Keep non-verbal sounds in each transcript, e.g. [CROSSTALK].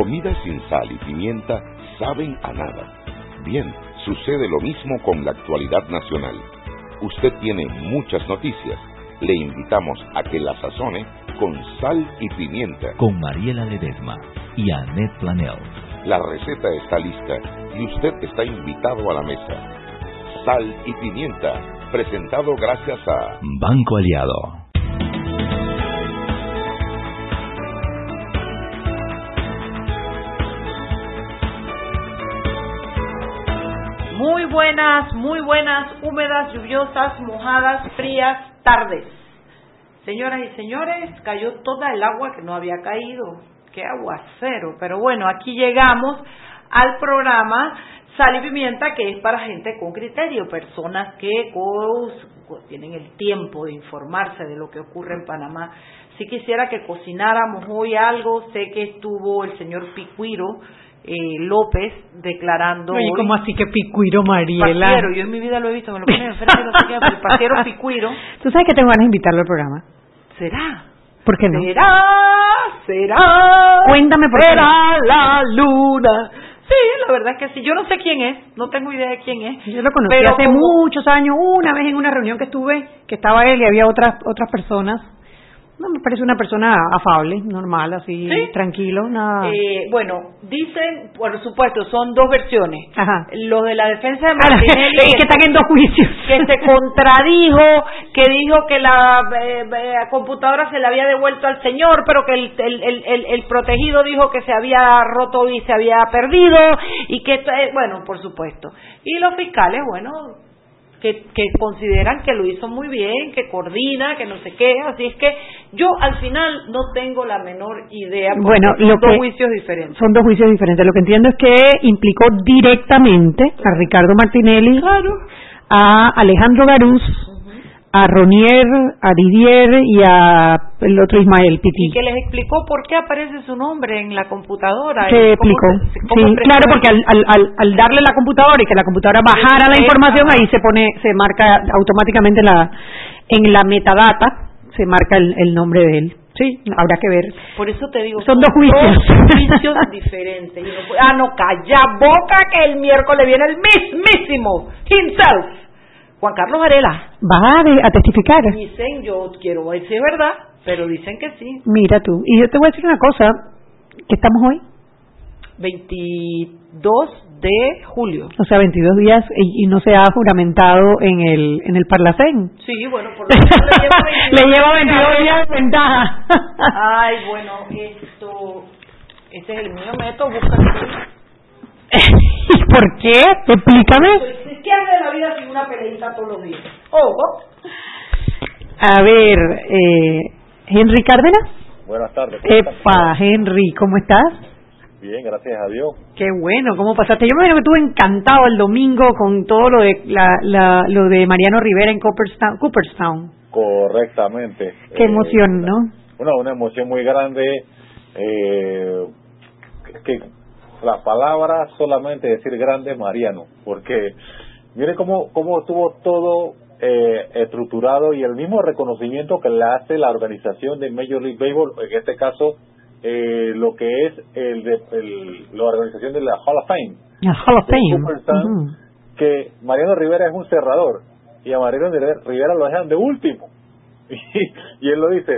comidas sin sal y pimienta saben a nada. Bien, sucede lo mismo con la actualidad nacional. Usted tiene muchas noticias. Le invitamos a que la sazone con sal y pimienta. Con Mariela Ledesma y Annette Planel. La receta está lista y usted está invitado a la mesa. Sal y pimienta, presentado gracias a Banco Aliado. Buenas, muy buenas, húmedas, lluviosas, mojadas, frías tardes. Señoras y señores, cayó toda el agua que no había caído. Qué aguacero. Pero bueno, aquí llegamos al programa Sal y Pimienta, que es para gente con criterio, personas que tienen el tiempo de informarse de lo que ocurre en Panamá. Si quisiera que cocináramos hoy algo, sé que estuvo el señor Picuiro eh, López declarando. Oye, ¿cómo así que Picuiro Mariela? Paciero, yo en mi vida lo he visto, me lo ponen enfrente, no sé qué, el Paciero Picuiro. [LAUGHS] ¿Tú sabes que tengo ganas de invitarlo al programa? ¿Será? ¿Por qué no? ¿Será? ¿Será? Cuéntame por qué. ¿Será la luna? Sí, la verdad es que sí. Yo no sé quién es, no tengo idea de quién es. Yo lo conocí Pero hace como- muchos años, una vez en una reunión que estuve, que estaba él y había otras otras personas. No, me parece una persona afable, normal, así, ¿Sí? tranquilo, nada. Eh, bueno, dicen, por supuesto, son dos versiones. Ajá. Los de la defensa de [LAUGHS] Martinelli. es que están en dos juicios. que se contradijo, que dijo que la eh, eh, computadora se le había devuelto al señor, pero que el, el, el, el- el protegido dijo que se había roto y se había perdido, y que, eh, bueno, por supuesto. Y los fiscales, bueno, que, que consideran que lo hizo muy bien, que coordina, que no sé qué, así es que yo al final no tengo la menor idea, Bueno, son lo dos que- juicios diferentes. Son dos juicios diferentes. Lo que entiendo es que implicó directamente a Ricardo Martinelli, a Alejandro Garús, a Ronier, a Didier y a el otro Ismael Piti. Y que les explicó por qué aparece su nombre en la computadora. Se explicó. cómo Sí, claro, porque al, al, al, darle la computadora y que la computadora bajara la información, ahí se pone, se marca automáticamente la, en la metadata, se marca el, el nombre de él. Sí, habrá que ver. Por eso te digo, Son dos juicios. juicios [LAUGHS] diferentes. Ah, no, calla boca que el miércoles viene el mismísimo himself, Juan Carlos Varela. Va a, a testificar. Dicen, yo quiero ver si es verdad, pero dicen que sí. Mira tú. Y yo te voy a decir una cosa, que estamos hoy, 22 de julio. o sea, 22 días y, y no se ha juramentado en el en el Parlacén. Sí, bueno, por [LAUGHS] lo menos le llevo 22 Le lleva 22 días de ventaja. Ay, bueno, esto, este es el mío método, busca [LAUGHS] ¿Y por qué? Explícame. Pues, ¿Qué hace de la vida sin una peleita todos los días? Oh, oh. A ver, eh, Henry Cárdenas. Buenas tardes. Epa, Henry, ¿cómo estás? Bien, gracias a Dios. Qué bueno, ¿cómo pasaste? Yo me imagino que estuve encantado el domingo con todo lo de la, la, lo de Mariano Rivera en Cooperstown. Cooperstown. Correctamente. Qué Eh, emoción, ¿no? Una, una emoción muy grande. Eh, que la palabra solamente decir grande Mariano, porque mire cómo, cómo estuvo todo eh, estructurado y el mismo reconocimiento que le hace la organización de Major League Baseball, en este caso eh, lo que es el, de- el- la organización de la Hall of Fame. La Hall of Fame. Que Mariano Rivera es un cerrador y a Mariano Rivera lo dejan de último [LAUGHS] y, y él lo dice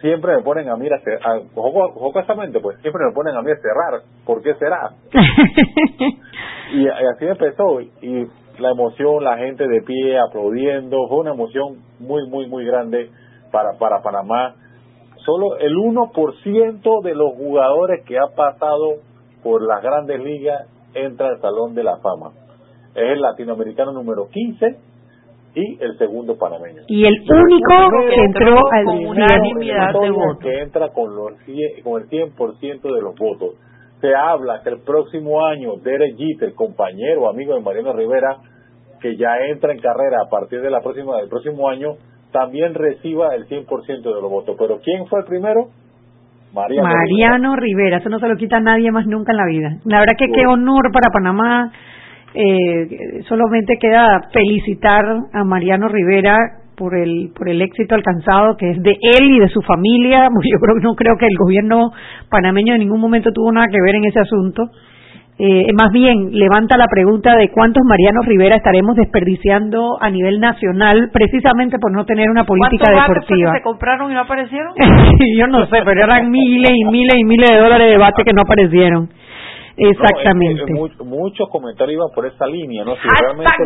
siempre me ponen a mí a cerrar jocosamente pues siempre me ponen a mí a cerrar ¿por qué será? [LAUGHS] y, y así empezó y la emoción la gente de pie aplaudiendo fue una emoción muy muy muy grande para para Panamá solo el 1% de los jugadores que ha pasado por las grandes ligas entra al Salón de la Fama. Es el latinoamericano número 15 y el segundo panameño. y el único que entró al con unanimidad de votos. que entra con, los, cien- con el 100% de los votos. Se habla que el próximo año Derek Jeter, compañero, amigo de Mariano Rivera, que ya entra en carrera a partir de la próxima del próximo año, también reciba el 100% de los votos. Pero ¿quién fue el primero? Mariano. Rivera. Mariano Rivera, eso no se lo quita a nadie más nunca en la vida. La verdad que qué honor para Panamá. Eh, solamente queda felicitar a Mariano Rivera por el por el éxito alcanzado que es de él y de su familia. [LAUGHS] Yo creo no creo que el gobierno panameño en ningún momento tuvo nada que ver en ese asunto. Eh, más bien levanta la pregunta de cuántos Marianos Rivera estaremos desperdiciando a nivel nacional precisamente por no tener una política deportiva. se compraron y no aparecieron? [LAUGHS] Yo no sé, pero eran miles y miles y miles de dólares de bate que no aparecieron. Exactamente. muchos comentarios iban por esa línea, ¿no? Si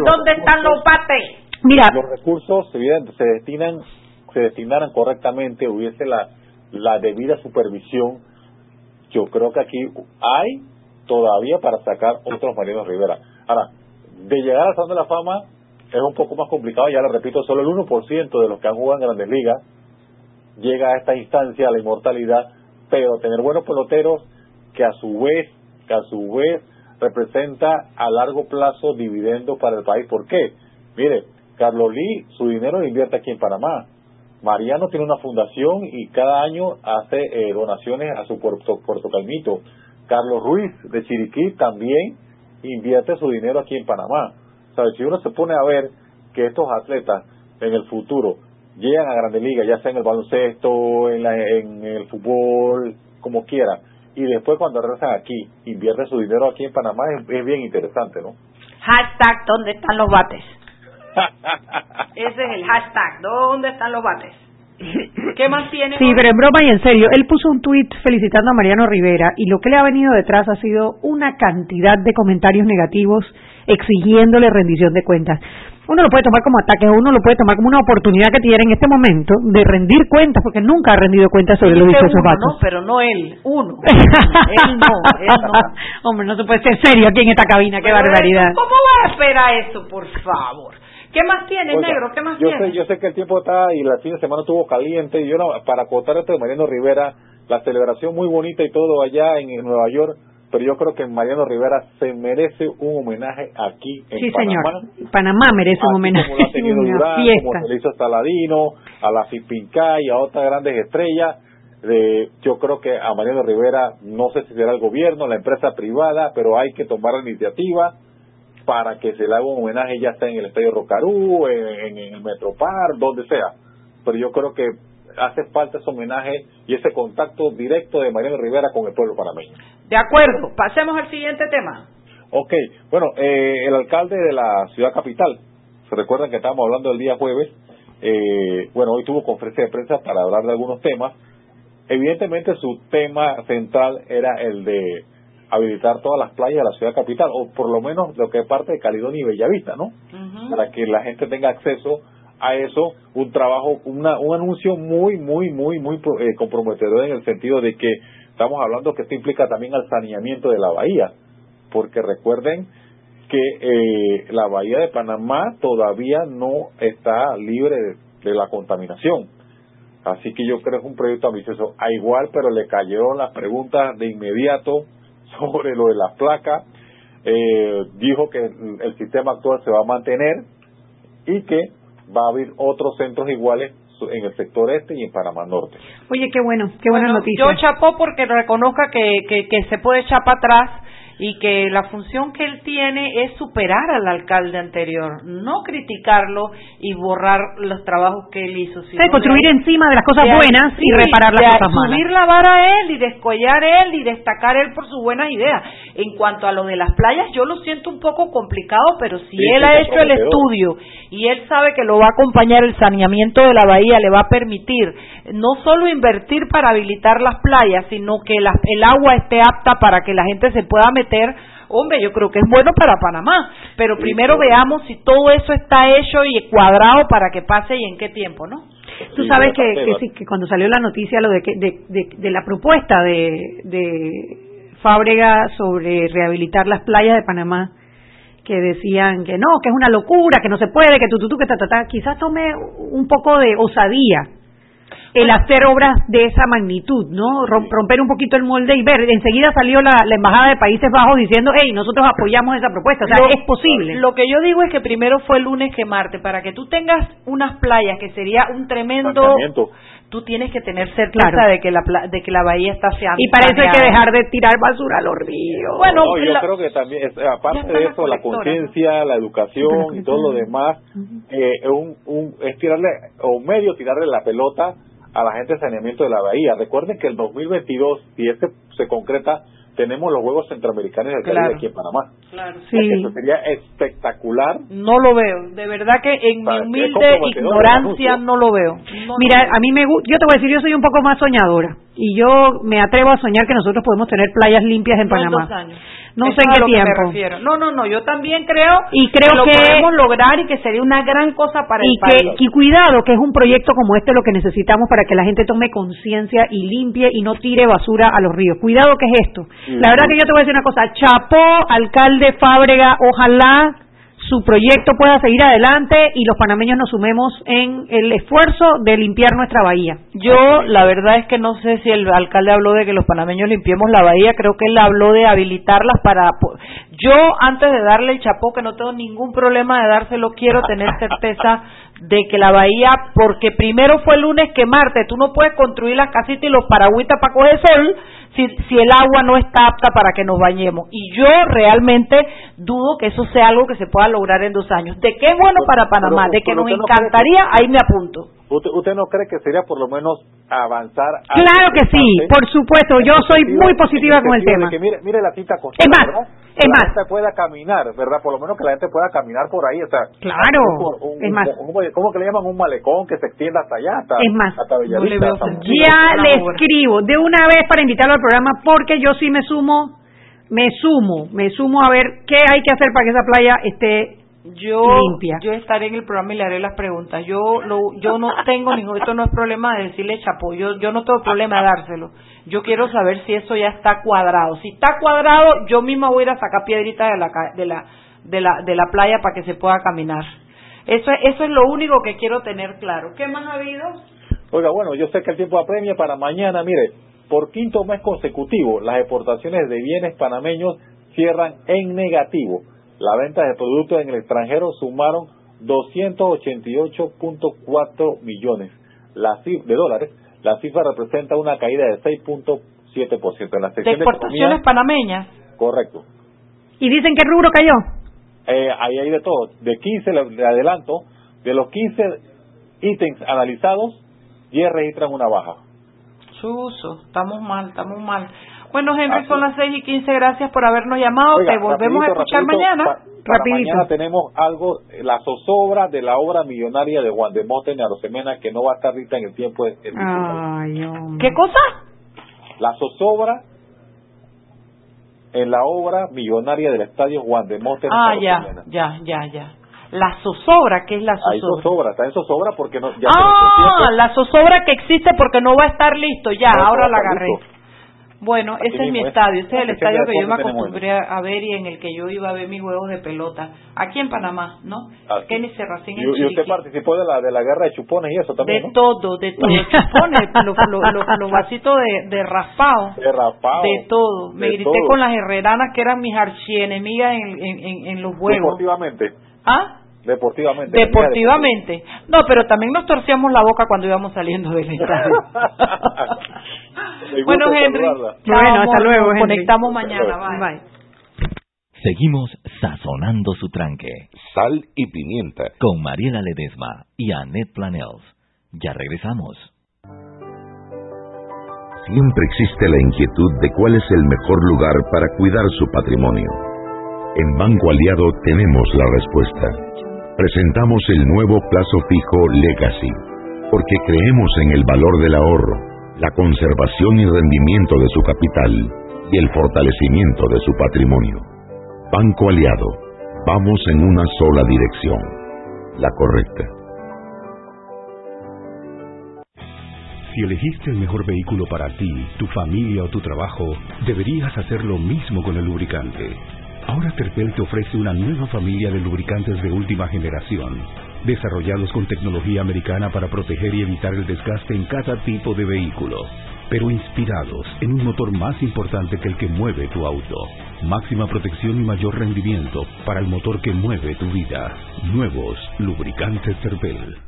¿dónde están los bates? Mira, los recursos se, se destinan se destinaran correctamente, hubiese la la debida supervisión. Yo creo que aquí hay todavía para sacar otros Marinos Rivera. Ahora, de llegar al Salón de la Fama es un poco más complicado, ya lo repito, solo el 1% de los que han jugado en Grandes Ligas llega a esta instancia, a la inmortalidad, pero tener buenos peloteros que a su vez, que a su vez representa a largo plazo dividendos para el país. ¿Por qué? Mire, Carlos Lee, su dinero lo invierte aquí en Panamá. Mariano tiene una fundación y cada año hace eh, donaciones a su Puerto, Puerto Calmito. Carlos Ruiz de Chiriquí también invierte su dinero aquí en Panamá. ¿Sabe? Si uno se pone a ver que estos atletas en el futuro llegan a Grande Liga, ya sea en el baloncesto, en, en el fútbol, como quiera, y después cuando regresan aquí, invierten su dinero aquí en Panamá, es, es bien interesante, ¿no? Hashtag, ¿dónde están los bates? [LAUGHS] Ese es el hashtag, ¿dónde están los bates? ¿Qué más tiene? Sí, pero en broma y en serio, él puso un tuit felicitando a Mariano Rivera y lo que le ha venido detrás ha sido una cantidad de comentarios negativos exigiéndole rendición de cuentas. Uno lo puede tomar como ataque, uno lo puede tomar como una oportunidad que tiene en este momento de rendir cuentas, porque nunca ha rendido cuentas sobre los dichosos vatos. No, pero no él, uno. [LAUGHS] él no, él no. [LAUGHS] Hombre, no se puede ser serio aquí en esta cabina, qué barbaridad. ¿Cómo va a esperar eso, por favor? ¿Qué más tiene, negro? ¿Qué más yo tiene? Sé, yo sé que el tiempo está y la fin de semana estuvo caliente. Y yo, no, para acotar esto de Mariano Rivera, la celebración muy bonita y todo allá en, Nueva York, pero yo creo que Mariano Rivera se merece un homenaje aquí en sí, Panamá. señor. Panamá merece un homenaje. Como lo ha tenido [LAUGHS] Durán, como se le hizo a Saladino, a la Fipincay y a otras grandes estrellas. De, yo creo que a Mariano Rivera, no sé si será el gobierno, la empresa privada, pero hay que tomar la iniciativa para que se le haga un homenaje ya sea en el Estadio Rocarú, en, el Metropar, donde sea. Pero yo creo que hace falta ese homenaje y ese contacto directo de Mariano Rivera con el pueblo panameño. De acuerdo, pasemos al siguiente tema. Ok, bueno, eh, el alcalde de la ciudad capital, se recuerdan que estábamos hablando el día jueves, eh, bueno, hoy tuvo conferencia de prensa para hablar de algunos temas. Evidentemente su tema central era el de habilitar todas las playas de la ciudad capital, o por lo menos lo que es parte de Caledonia y Bellavista, ¿no? Para que la gente tenga acceso a eso, un trabajo, una, un anuncio muy, muy, muy, muy eh, comprometedor en el sentido de que estamos hablando que esto implica también al saneamiento de la bahía, porque recuerden que eh, la bahía de Panamá todavía no está libre de, la contaminación. Así que yo creo que es un proyecto ambicioso. A igual, pero le cayeron las preguntas de inmediato [LAUGHS] sobre lo de la placa, eh, dijo que el, sistema actual se va a mantener y que va a haber otros centros iguales en el sector este y en Panamá Norte. Oye, qué bueno, qué buena noticia. Yo chapó porque reconozca que, que, que se puede echar para atrás y que la función que él tiene es superar al alcalde anterior, no criticarlo y borrar los trabajos que él hizo. Sino construir encima de las cosas buenas y reparar las cosas malas. Subir la vara a él y descollar él y destacar él por sus buenas ideas. En cuanto a lo de las playas, yo lo siento un poco complicado, pero si él ha hecho el estudio y él sabe que lo va a acompañar el saneamiento de la bahía, le va a permitir no solo invertir para habilitar las playas, sino que el agua esté apta para que la gente se pueda meter hombre, yo creo que es bueno para Panamá, pero primero veamos si todo eso está hecho y cuadrado para que pase y en qué tiempo, ¿no? Tú sabes que, que, cuando salió la noticia lo de, que, de, de, la propuesta de, de Fábrega sobre rehabilitar las playas de Panamá, que decían que no, que es una locura, que no se puede, que tú, tú, tú, que ta, ta, ta, quizás tome un poco de osadía el hacer obras de esa magnitud, ¿no? Romper un poquito el molde y ver. Enseguida salió la, embajada de Países Bajos diciendo, hey, nosotros apoyamos esa propuesta. O sea, es posible. Lo que yo digo es que primero fue el lunes que martes, para que tú tengas unas playas que sería un tremendo tú tienes que tener certeza de que la de que la bahía está seando y para eso hay que dejar de tirar basura a los ríos bueno yo creo que también aparte de eso la conciencia la educación y todo lo demás eh, un, un es tirarle o medio tirarle la pelota a la gente de saneamiento de la bahía. Recuerden que el 2022 si este se concreta tenemos los Juegos Centroamericanos del Caribe aquí en Panamá. Claro, sí. Eso sería espectacular. No lo veo, de verdad que en mi humilde ignorancia no lo veo. Mira, a mí me yo te voy a decir, yo soy un poco más soñadora. Y yo me atrevo a soñar que nosotros podemos tener playas limpias en Panamá no sé en qué tiempo. No, no, no, yo también creo, y creo que, lo podemos lograr y que sería una gran cosa para y el país. y cuidado, que es un proyecto como este lo que necesitamos para que la gente tome conciencia y limpie y no tire basura a los ríos. Cuidado que es esto. La verdad que yo te voy a decir una cosa, chapó, alcalde Fábrega, ojalá su proyecto pueda seguir adelante y los panameños nos sumemos en el esfuerzo de limpiar nuestra bahía. Yo la verdad es que no sé si el alcalde habló de que los panameños limpiemos la bahía, creo que él habló de habilitarlas para... Yo antes de darle el chapó, que no tengo ningún problema de dárselo, quiero tener certeza de que la bahía, porque primero fue el lunes que martes, tú no puedes construir las casitas y los paragüitas para coger sol si, si el agua no está apta para que nos bañemos. Y yo realmente dudo que eso sea algo que se pueda lograr en dos años. ¿De qué es bueno para Panamá? De que nos encantaría, ahí me apunto. ¿Usted, no cree que sería por lo menos avanzar? Claro que sí, por supuesto. Yo soy muy positiva con el tema. Que mire, mire la cinta costera, Es más, es que más. la gente pueda caminar, ¿verdad? Por lo menos que la gente pueda caminar por ahí. O sea, claro, es más. ¿Cómo que le llaman un malecón que se extienda hasta allá? Hasta, es más, hasta ya le escribo de una vez para invitarlo al programa porque yo sí me sumo, me sumo, me sumo a ver qué hay que hacer para que esa playa esté yo yo estaré en el programa y le haré las preguntas. Yo lo, yo no tengo ningún esto no es problema de decirle chapo, yo yo no tengo problema de dárselo. Yo quiero saber si eso ya está cuadrado. Si está cuadrado, yo misma voy a ir a sacar piedritas de la de la de la de la playa para que se pueda caminar. Eso eso es lo único que quiero tener claro. ¿Qué más ha habido? Oiga, bueno, yo sé que el tiempo apremia para mañana, mire, por quinto mes consecutivo, las exportaciones de bienes panameños cierran en negativo la venta de productos en el extranjero sumaron 288.4 millones de dólares. La cifra representa una caída de 6.7% en la sección de exportaciones panameñas. Correcto. ¿Y dicen qué rubro cayó? Eh, ahí hay de todo. De 15, de adelanto, de los 15 ítems analizados, 10 registran una baja. Chuso, estamos mal, estamos mal. Bueno, Henry, son las 6 y 15. Gracias por habernos llamado. Te volvemos a escuchar mañana. Para, mañana tenemos algo, la zozobra de la obra millonaria de Juan de Mote en Arosemena, que no va a estar ahorita en el tiempo. De, ¿Qué cosa? La zozobra en la obra millonaria del estadio Juan de Mote en Ah, ya, ya, ya, ya. La zozobra, ¿qué es la zozobra? Hay zozobra, está en zozobra porque no... Ya ah, la zozobra que existe porque no va a estar listo, ya, ahora la agarré. Bueno, ese es mi estadio, ese es el estadio que yo me acostumbré a ver y en el que yo iba a ver mis huevos de pelota, aquí en Panamá, ¿no? Kenny Serracín ¿Y, ¿Y usted participó de la de la guerra de chupones y eso también, De todo, de todo, [LAUGHS] chupones, los, vasitos de, de raspado, de raspado, de todo. Me grité con las herreranas que eran mis archienemigas en, en, en, los juegos. Deportivamente. ¿Ah? Deportivamente. Deportivamente. [LAUGHS] No, pero también nos torcíamos la boca cuando íbamos saliendo del estadio. [LAUGHS] bueno, Henry. Bueno, hasta luego. Henry. Conectamos mañana. Bye. Seguimos sazonando su tranque. Sal y pimienta. Con Mariela Ledesma y Annette Planels. Ya regresamos. Siempre existe la inquietud de cuál es el mejor lugar para cuidar su patrimonio. En Banco Aliado tenemos la respuesta presentamos el nuevo plazo fijo Legacy, porque creemos en el valor del ahorro, la conservación y rendimiento de su capital y el fortalecimiento de su patrimonio. Banco Aliado, vamos en una sola dirección, la correcta. Si elegiste el mejor vehículo para ti, tu familia o tu trabajo, deberías hacer lo mismo con el lubricante. Ahora Terpel te ofrece una nueva familia de lubricantes de última generación desarrollados con tecnología americana para proteger y evitar el desgaste en cada tipo de vehículo, pero inspirados en un motor más importante que el que mueve tu auto. Máxima protección y mayor rendimiento para el motor que mueve tu vida. Nuevos lubricantes Cervel.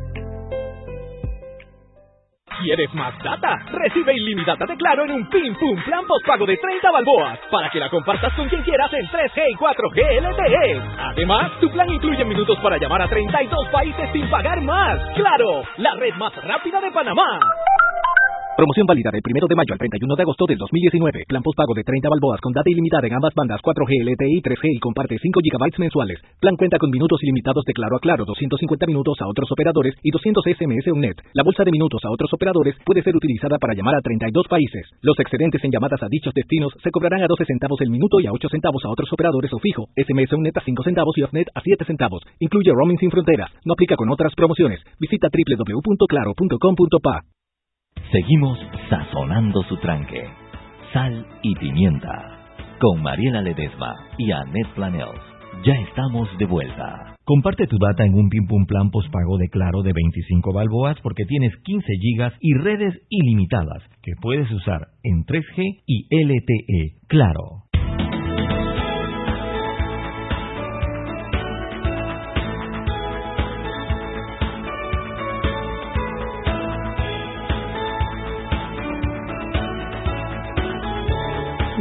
¿Quieres más data? Recibe ilimitada de Claro en un Pim Pum Plan Postpago de 30 balboas para que la compartas con quien quieras en 3G y 4G LTE. Además, tu plan incluye minutos para llamar a 32 países sin pagar más. ¡Claro! La red más rápida de Panamá. Promoción válida del 1 de mayo al 31 de agosto del 2019. Plan postpago de 30 balboas con data ilimitada en ambas bandas 4G, LTE y 3G y comparte 5 GB mensuales. Plan cuenta con minutos ilimitados de Claro a Claro, 250 minutos a otros operadores y 200 SMS UNET. La bolsa de minutos a otros operadores puede ser utilizada para llamar a 32 países. Los excedentes en llamadas a dichos destinos se cobrarán a 12 centavos el minuto y a 8 centavos a otros operadores o fijo. SMS UNET a 5 centavos y OFNET a 7 centavos. Incluye roaming sin fronteras. No aplica con otras promociones. Visita www.claro.com.pa. Seguimos sazonando su tranque. Sal y pimienta. Con Mariela Ledesma y Annette Planels. Ya estamos de vuelta. Comparte tu data en un Pim Pum Plan postpago de Claro de 25 balboas porque tienes 15 gigas y redes ilimitadas que puedes usar en 3G y LTE. Claro.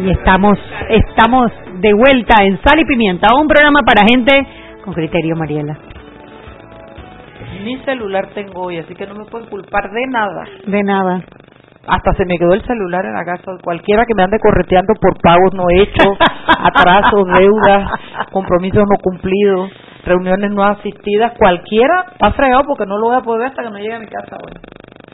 Y estamos, estamos de vuelta en Sal y Pimienta, un programa para gente con criterio, Mariela. Ni celular tengo hoy, así que no me pueden culpar de nada. De nada. Hasta se me quedó el celular en la casa. Cualquiera que me ande correteando por pagos no hechos, [LAUGHS] atrasos, deudas, compromisos no cumplidos, reuniones no asistidas, cualquiera está fregado porque no lo voy a poder ver hasta que no llegue a mi casa hoy.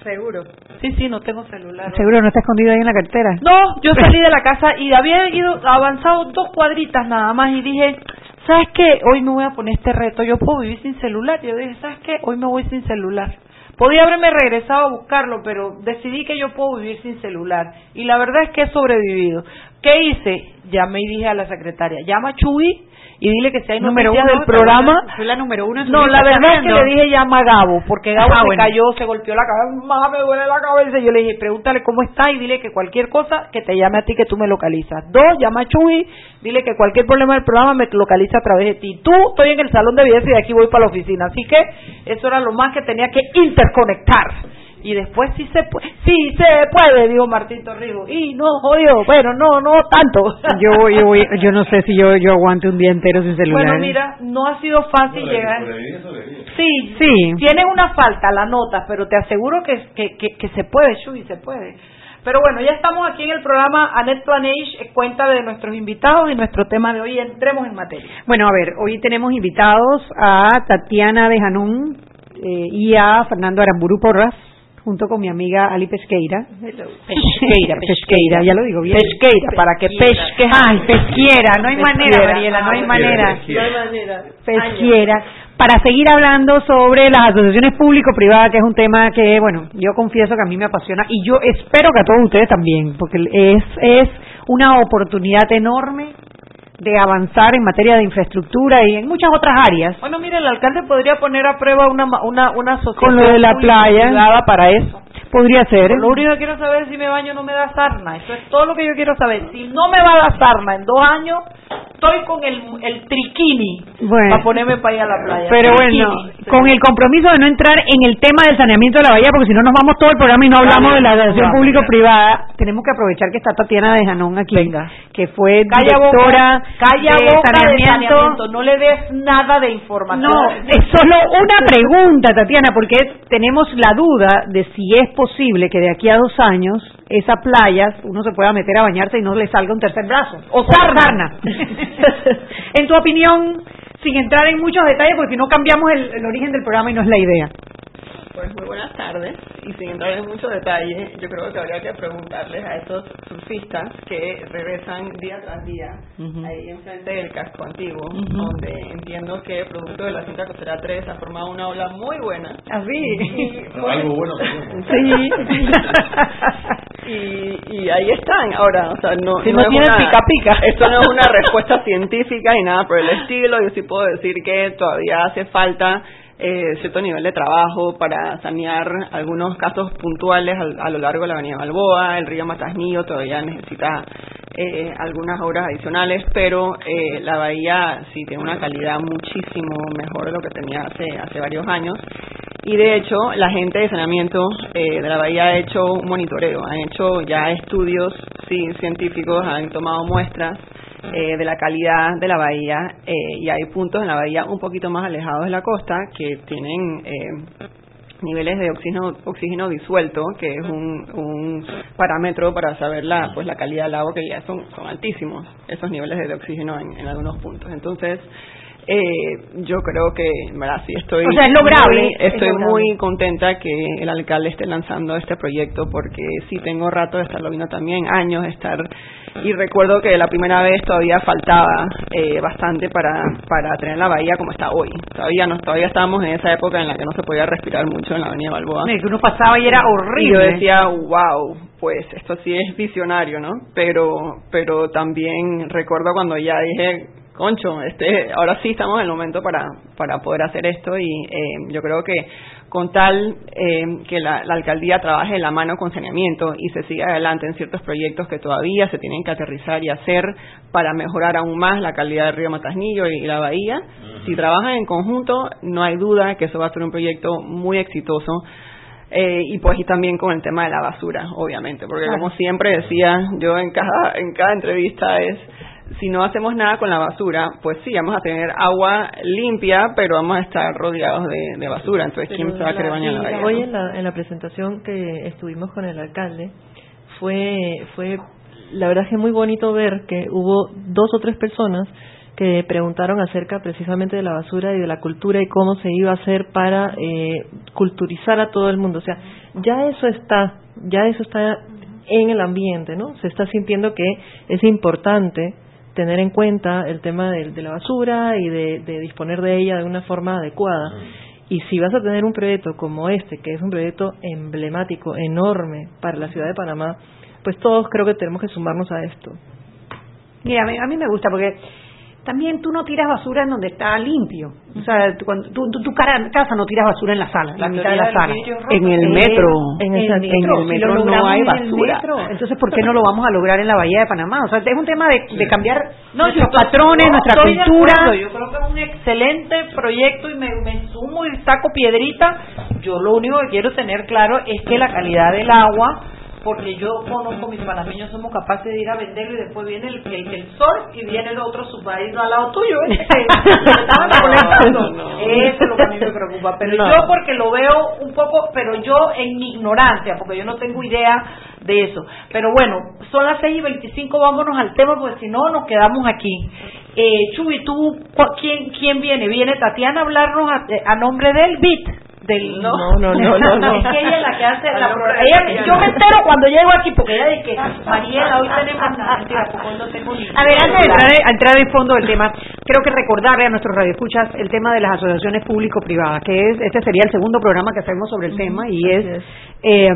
Seguro. Sí, sí, no tengo celular. Seguro no está escondido ahí en la cartera. No, yo salí de la casa y había ido avanzado dos cuadritas nada más y dije, ¿sabes qué? Hoy me voy a poner este reto, yo puedo vivir sin celular. Y yo dije, ¿sabes qué? Hoy me voy sin celular. Podía haberme regresado a buscarlo, pero decidí que yo puedo vivir sin celular. Y la verdad es que he sobrevivido. ¿Qué hice? Llamé y dije a la secretaria, llama a Chuy y dile que si hay Número uno, del programa. Fue la número uno. en No, la verdad es que le dije llama a Gabo, porque Gabo Ah, se bueno. cayó, se golpeó la cabeza, más me duele la cabeza. Y yo le dije, pregúntale cómo está y dile que cualquier cosa que te llame a ti que tú me localizas. Dos, llama a Chuy, dile que cualquier problema del programa me localiza a través de ti. Tú, estoy en el salón de belleza y de aquí voy para la oficina. Así que eso era lo más que tenía que interconectar. Y después sí se puede, sí se puede, dijo Martín Torrigo. Y no, jodido, bueno, no, no tanto. [LAUGHS] Yo, voy- yo, voy- yo no sé si yo, yo aguante un día entero sin celular. Bueno, mira, no ha sido fácil llegar. Sí, Sí. Tiene una falta la nota, pero te aseguro que, que, que, que se puede, Shui, se puede. Pero bueno, ya estamos aquí en el programa Anet Planage, cuenta de nuestros invitados y nuestro tema de hoy. Entremos en materia. Bueno, a ver, hoy tenemos invitados a Tatiana de Janún eh, y a Fernando Aramburu Porras, junto con mi amiga Ali [LAUGHS] Pesqueira. Pesqueira, Pesqueira, ya lo digo bien. Pesqueira, para que pesque. Ay, pesquiera, no hay manera. Mariela, no hay manera. No hay manera. Pesquiera. Para seguir hablando sobre las asociaciones público-privadas, que es un tema que, bueno, yo confieso que a mí me apasiona y yo espero que a todos ustedes también, porque es, es una oportunidad enorme de avanzar en materia de infraestructura y en muchas otras áreas. Bueno, mire, el alcalde podría poner a prueba una, una, una asociación Con lo de la playa. para eso. Podría ser. Lo único que quiero saber es si me baño no me da sarna. Eso es todo lo que yo quiero saber. Si no me va a dar sarna en dos años, estoy con el, el triquini Bueno. para ponerme para ir a la playa. Pero Triquini. bueno, con el compromiso de no entrar en el tema del saneamiento de la bahía, porque si no nos vamos todo el programa y no hablamos de la relación público-privada, tenemos que aprovechar que está Tatiana de Janón aquí, que fue directora calla de boca de saneamiento. saneamiento, no le des nada de información. No, es solo una pregunta, Tatiana, porque es- tenemos la duda de si es posible que de aquí a dos años esa playa uno se pueda meter a bañarse y no le salga un tercer brazo. O sarna. [LAUGHS] en tu opinión, sin entrar en muchos detalles, porque si no cambiamos el, el origen del programa y no es la idea. Pues muy buenas tardes y sin entrar en mucho detalle, yo creo que habría que preguntarles a esos surfistas que regresan día tras día ahí enfrente del casco antiguo, donde entiendo que producto de la cinta costera 3 ha formado una ola muy buena. Así. Y, Pero algo bueno Sí. [LAUGHS] y, y ahí están ahora, o sea, no, Si no tienen pica pica. Esto no es una respuesta científica y nada por el estilo. Yo sí puedo decir que todavía hace falta eh, cierto nivel de trabajo para sanear algunos casos puntuales al- a, lo largo de la Avenida Balboa. El río Matasnillo todavía necesita eh, algunas obras adicionales, pero eh, la bahía sí tiene una calidad muchísimo mejor de lo que tenía hace, hace varios años. Y de hecho, la gente de saneamiento eh, de la bahía ha hecho un monitoreo, han hecho ya estudios sí, científicos, han tomado muestras eh, de la calidad de la bahía eh, y hay puntos en la bahía un poquito más alejados de la costa que tienen eh, niveles de oxígeno, oxígeno disuelto, que es un, un parámetro para saber la, pues, la calidad del agua, que ya son, son altísimos esos niveles de oxígeno en, en algunos puntos. Entonces, eh, yo creo que, en verdad, sí estoy, O sea, es lograble, muy, es estoy lograble. muy contenta que el alcalde esté lanzando este proyecto porque sí tengo rato de estarlo viendo también, años de estar y recuerdo que la primera vez todavía faltaba eh, bastante para para tener la bahía como está hoy. Todavía no todavía estábamos en esa época en la que no se podía respirar mucho en la Avenida Balboa. Que uno pasaba y era Y horrible. yo decía, wow, pues esto sí es visionario, ¿no? Pero, pero también recuerdo cuando ya dije, concho, este, ahora sí estamos en el momento para, para poder hacer esto y eh, yo creo que con tal eh, que la, la alcaldía trabaje de la mano con saneamiento y se siga adelante en ciertos proyectos que todavía se tienen que aterrizar y hacer para mejorar aún más la calidad del río Matasnillo y, la bahía, si trabajan en conjunto, no hay duda que eso va a ser un proyecto muy exitoso eh, y pues y también con el tema de la basura, obviamente, porque Claro. como siempre decía yo en cada en cada entrevista es si no hacemos nada con la basura, pues sí, vamos a tener agua limpia, pero vamos a estar rodeados de, de basura. Entonces, ¿quién se va a querer bañar en la bahía? Hoy no? en la, en la presentación que estuvimos con el alcalde fue fue la verdad que muy bonito ver que hubo dos o tres personas que preguntaron acerca precisamente de la basura y de la cultura y cómo se iba a hacer para eh, culturizar a todo el mundo. O sea, ya eso está, ya eso está en el ambiente, ¿no? Se está sintiendo que es importante tener en cuenta el tema de, de la basura y de, de disponer de ella de una forma adecuada. Y si vas a tener un proyecto como este, que es un proyecto emblemático, enorme para la ciudad de Panamá, pues todos creo que tenemos que sumarnos a esto. Mira, a mí, a mí me gusta porque también tú no tiras basura en donde está limpio. O sea, tú, cuando, tú, tú- tu cara- casa no tiras basura en la sala, en la, La mitad de la sala. En el metro. En En el, el metro, metro Si lo no hay basura. metro, entonces, ¿por qué no lo vamos a lograr en la Bahía de Panamá? O sea, es un tema de, de cambiar No, nuestros yo patrones, yo nuestra cultura. Yo creo que es un excelente proyecto y me, me sumo y saco piedrita. Yo lo único que quiero tener claro es que la calidad del agua, porque yo conozco mis panameños, somos capaces de ir a venderlo y después viene el, el, el surf y viene el otro submarino al lado tuyo. ¿eh? [LAUGHS] Que molestando. Eso es lo que a mí me preocupa. Pero No. yo porque lo veo un poco, pero yo en mi ignorancia, porque yo no tengo idea de eso. Pero bueno, son las 6 y 25, vámonos al tema, porque si no nos quedamos aquí. Eh, Chuy, ¿tú quién, quién viene? ¿Viene Tatiana a hablarnos a, a nombre del BIT? Del, No, no, no, no, no. [LAUGHS] Es que ella es la que hace la Ella-. Yo me entero cuando llego aquí, porque ella dice que, Mariela, hoy tenemos... A [LAUGHS] ver, antes de entrar, a entrar en fondo del tema, creo que recordarle a nuestros radioescuchas el tema de las asociaciones público-privadas, que es este sería el segundo programa que hacemos sobre el tema y es, eh,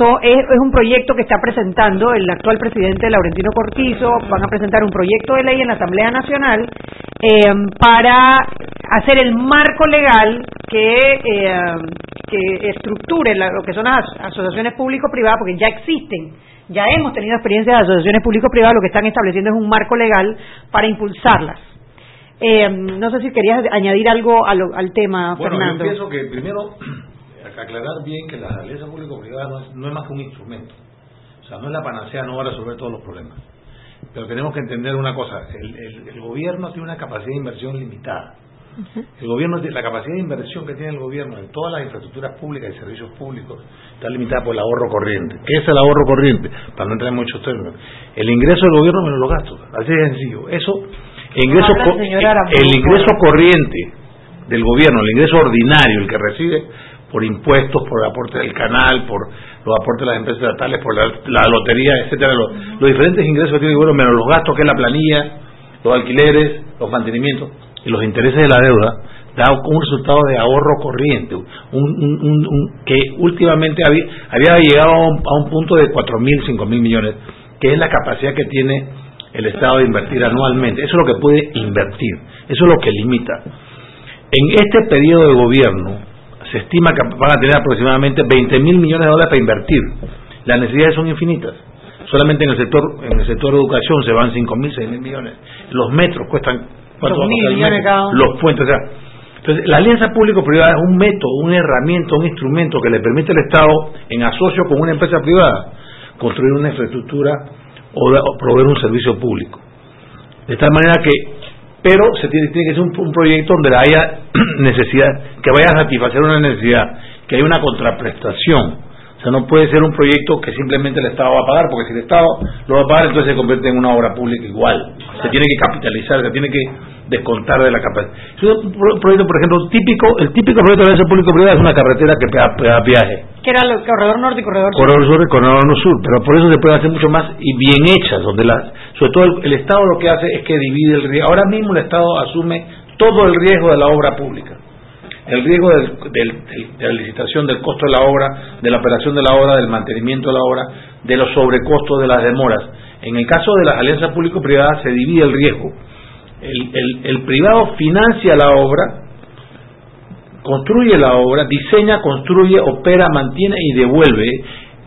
so- es, es un proyecto que está presentando el actual presidente Laurentino Cortizo, van a presentar un proyecto de ley en la Asamblea Nacional eh, para hacer el marco legal que, eh, que estructure la- lo que son las asociaciones público-privadas, porque ya existen ya hemos tenido experiencias de asociaciones público-privadas, lo que están estableciendo es un marco legal para impulsarlas. Eh, no sé si querías añadir algo al tema, bueno, Fernando. Yo pienso que primero [CLEARS THROAT] aclarar bien que la alianza público-privada no es, no es más que un instrumento. O sea, no es la panacea, no va a resolver todos los problemas. Pero tenemos que entender una cosa, el, el, gobierno tiene una capacidad de inversión limitada. El gobierno, la capacidad de inversión que tiene el gobierno en todas las infraestructuras públicas y servicios públicos está limitada por el ahorro corriente. ¿Qué es el ahorro corriente? Para no entrar en muchos términos. El ingreso del gobierno menos los gastos. Así de sencillo. Eso, el ingreso, el ingreso corriente del gobierno, el ingreso ordinario, el que recibe por impuestos, por el aporte del canal, por los aportes de las empresas estatales, por la, lotería, etcétera, los, diferentes ingresos que tiene el menos los gastos que es la planilla, los alquileres, los mantenimientos y los intereses de la deuda, da un resultado de ahorro corriente, un, que últimamente había, llegado a un, punto de 4.000, 5.000 millones, que es la capacidad que tiene el Estado de invertir anualmente. Eso es lo que puede invertir, eso es lo que limita. En este periodo de gobierno, se estima que van a tener aproximadamente 20 mil millones de dólares para invertir. Las necesidades son infinitas. Solamente en el sector en el sector de educación se van 5 mil, 6 mil millones. Los metros cuestan ¿cuánto millones cada Los puentes, o sea, entonces, la alianza público-privada es un método, una herramienta, un instrumento que le permite al Estado, en asocio con una empresa privada, construir una infraestructura o proveer un servicio público. De tal manera que pero se tiene, tiene que ser un, proyecto donde haya [CLEARS THROAT] necesidad, que vaya a satisfacer una necesidad, que haya una contraprestación. O sea, no puede ser un proyecto que simplemente el Estado va a pagar, porque si el Estado lo va a pagar, entonces se convierte en una obra pública igual. Se tiene que capitalizar, se tiene que descontar de la capacidad. Es un proyecto, por ejemplo, típico, el típico proyecto de público-privada es una carretera que pega, viaje. Que era el corredor norte y corredor sur. Corredor sur y corredor sur, pero por eso se puede hacer mucho más y bien hechas, donde la, sobre todo el, Estado lo que hace es que divide el riesgo. Ahora mismo el Estado asume todo el riesgo de la obra pública. El riesgo del, de la licitación, del costo de la obra, de la operación de la obra, del mantenimiento de la obra, de los sobrecostos de las demoras. En el caso de las alianzas público-privadas se divide el riesgo el, privado financia la obra, construye la obra, diseña, construye, opera, mantiene y devuelve.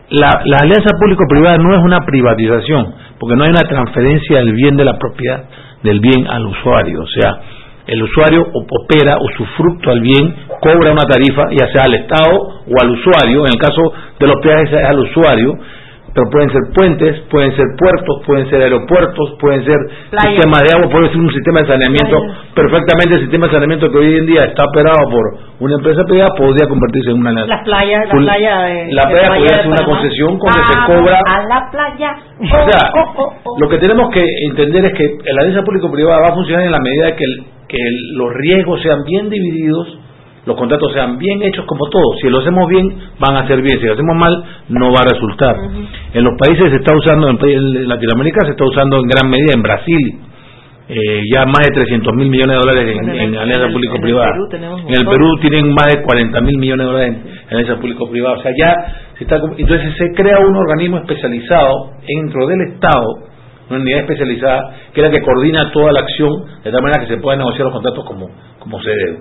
La, alianza público-privada no es una privatización, porque no hay una transferencia del bien de la propiedad del bien al usuario. O sea, el usuario opera o su fruto al bien, cobra una tarifa, ya sea al Estado o al usuario. En el caso de los peajes es al usuario pero pueden ser puentes, pueden ser puertos, pueden ser aeropuertos, pueden ser sistemas de agua, puede ser un sistema de saneamiento. Perfectamente el sistema de saneamiento que hoy en día está operado por una empresa privada podría convertirse en una... Las playas, la playa de... La playa podría ser una concesión donde se cobra... A la playa. o sea, oh, oh, oh, lo que tenemos que entender es que la alianza público-privada va a funcionar en la medida de que, que los riesgos sean bien divididos los contratos sean bien hechos como todos. Si lo hacemos bien, van a ser bien. Si lo hacemos mal, no va a resultar. En los países se está usando, en Latinoamérica se está usando en gran medida, en Brasil, eh, ya más de 300 mil millones de dólares en, alianza público-privada. En el Perú tienen más de 40 mil millones de dólares en alianza público-privada. O sea, ya se está. Entonces se crea un organismo especializado dentro del Estado, una unidad especializada, que es la que coordina toda la acción de tal manera que se puedan negociar los contratos como, como se debe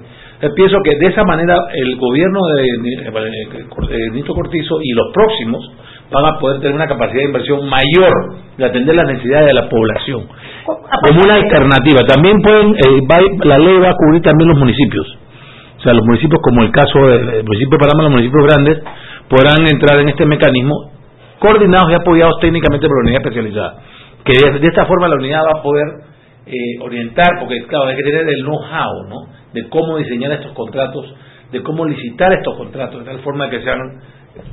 pienso que de esa manera el gobierno de, Nito Cortizo y los próximos van a poder tener una capacidad de inversión mayor de atender las necesidades de la población como una alternativa. También pueden, eh, la ley va a cubrir también los municipios. O sea, los municipios como el caso del municipio de Panamá, los municipios grandes, podrán entrar en este mecanismo coordinados y apoyados técnicamente por la unidad especializada. Que de, esta forma la unidad va a poder eh, orientar, porque claro, hay que tener el know-how, ¿no? de cómo diseñar estos contratos, de cómo licitar estos contratos, de tal forma que sean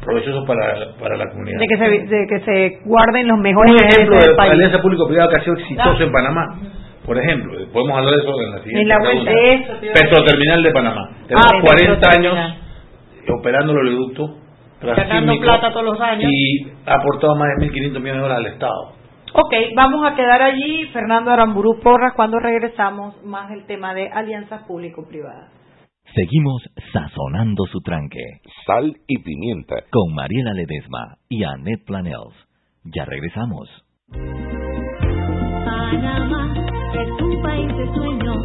provechosos para, para la comunidad. De que, se, de que se guarden los mejores Un ejemplo de la alianza público-privada que ha sido exitoso en Panamá. Por ejemplo, podemos hablar de eso en la siguiente en la Petroterminal de Panamá. Tenemos 40 ah, años operando el oleoducto plata todos los años y ha aportado más de 1.500 millones de dólares al Estado. Ok, vamos a quedar allí. Fernando Aramburu Porras, cuando regresamos, más el tema de alianzas público-privadas. Seguimos sazonando su tranque. Sal y pimienta. Con Mariela Ledesma y Annette Planels. Ya regresamos. Panamá es un país de sueños,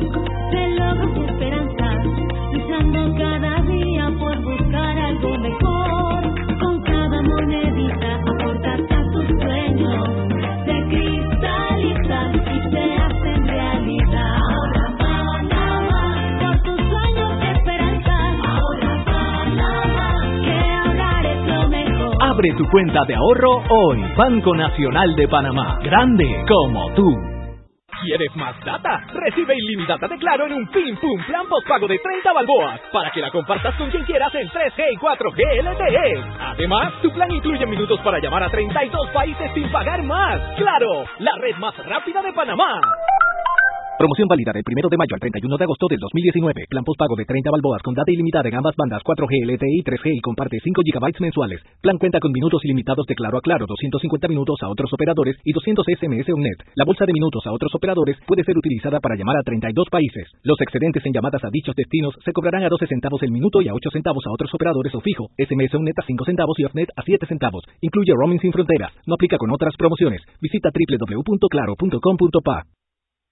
de logros y esperanzas, luchando cada día por buscar algo mejor. Con cada monedita Abre tu cuenta de ahorro hoy. Banco Nacional de Panamá. Grande como tú. ¿Quieres más data? Recibe ilimitada de Claro en un Pim Pum Plan Postpago de 30 balboas para que la compartas con quien quieras en 3G y 4G LTE. Además, tu plan incluye minutos para llamar a 32 países sin pagar más. ¡Claro! La red más rápida de Panamá. Promoción válida del 1 de mayo al 31 de agosto del 2019. Plan postpago de 30 balboas con data ilimitada en ambas bandas 4G LTE y 3G y comparte 5 GB mensuales. Plan cuenta con minutos ilimitados de Claro a Claro, 250 minutos a otros operadores y 200 SMS UNET. La bolsa de minutos a otros operadores puede ser utilizada para llamar a 32 países. Los excedentes en llamadas a dichos destinos se cobrarán a 12 centavos el minuto y a 8 centavos a otros operadores o fijo. SMS UNET a 5 centavos y OFNET a 7 centavos. Incluye roaming sin fronteras. No aplica con otras promociones. Visita www.claro.com.pa.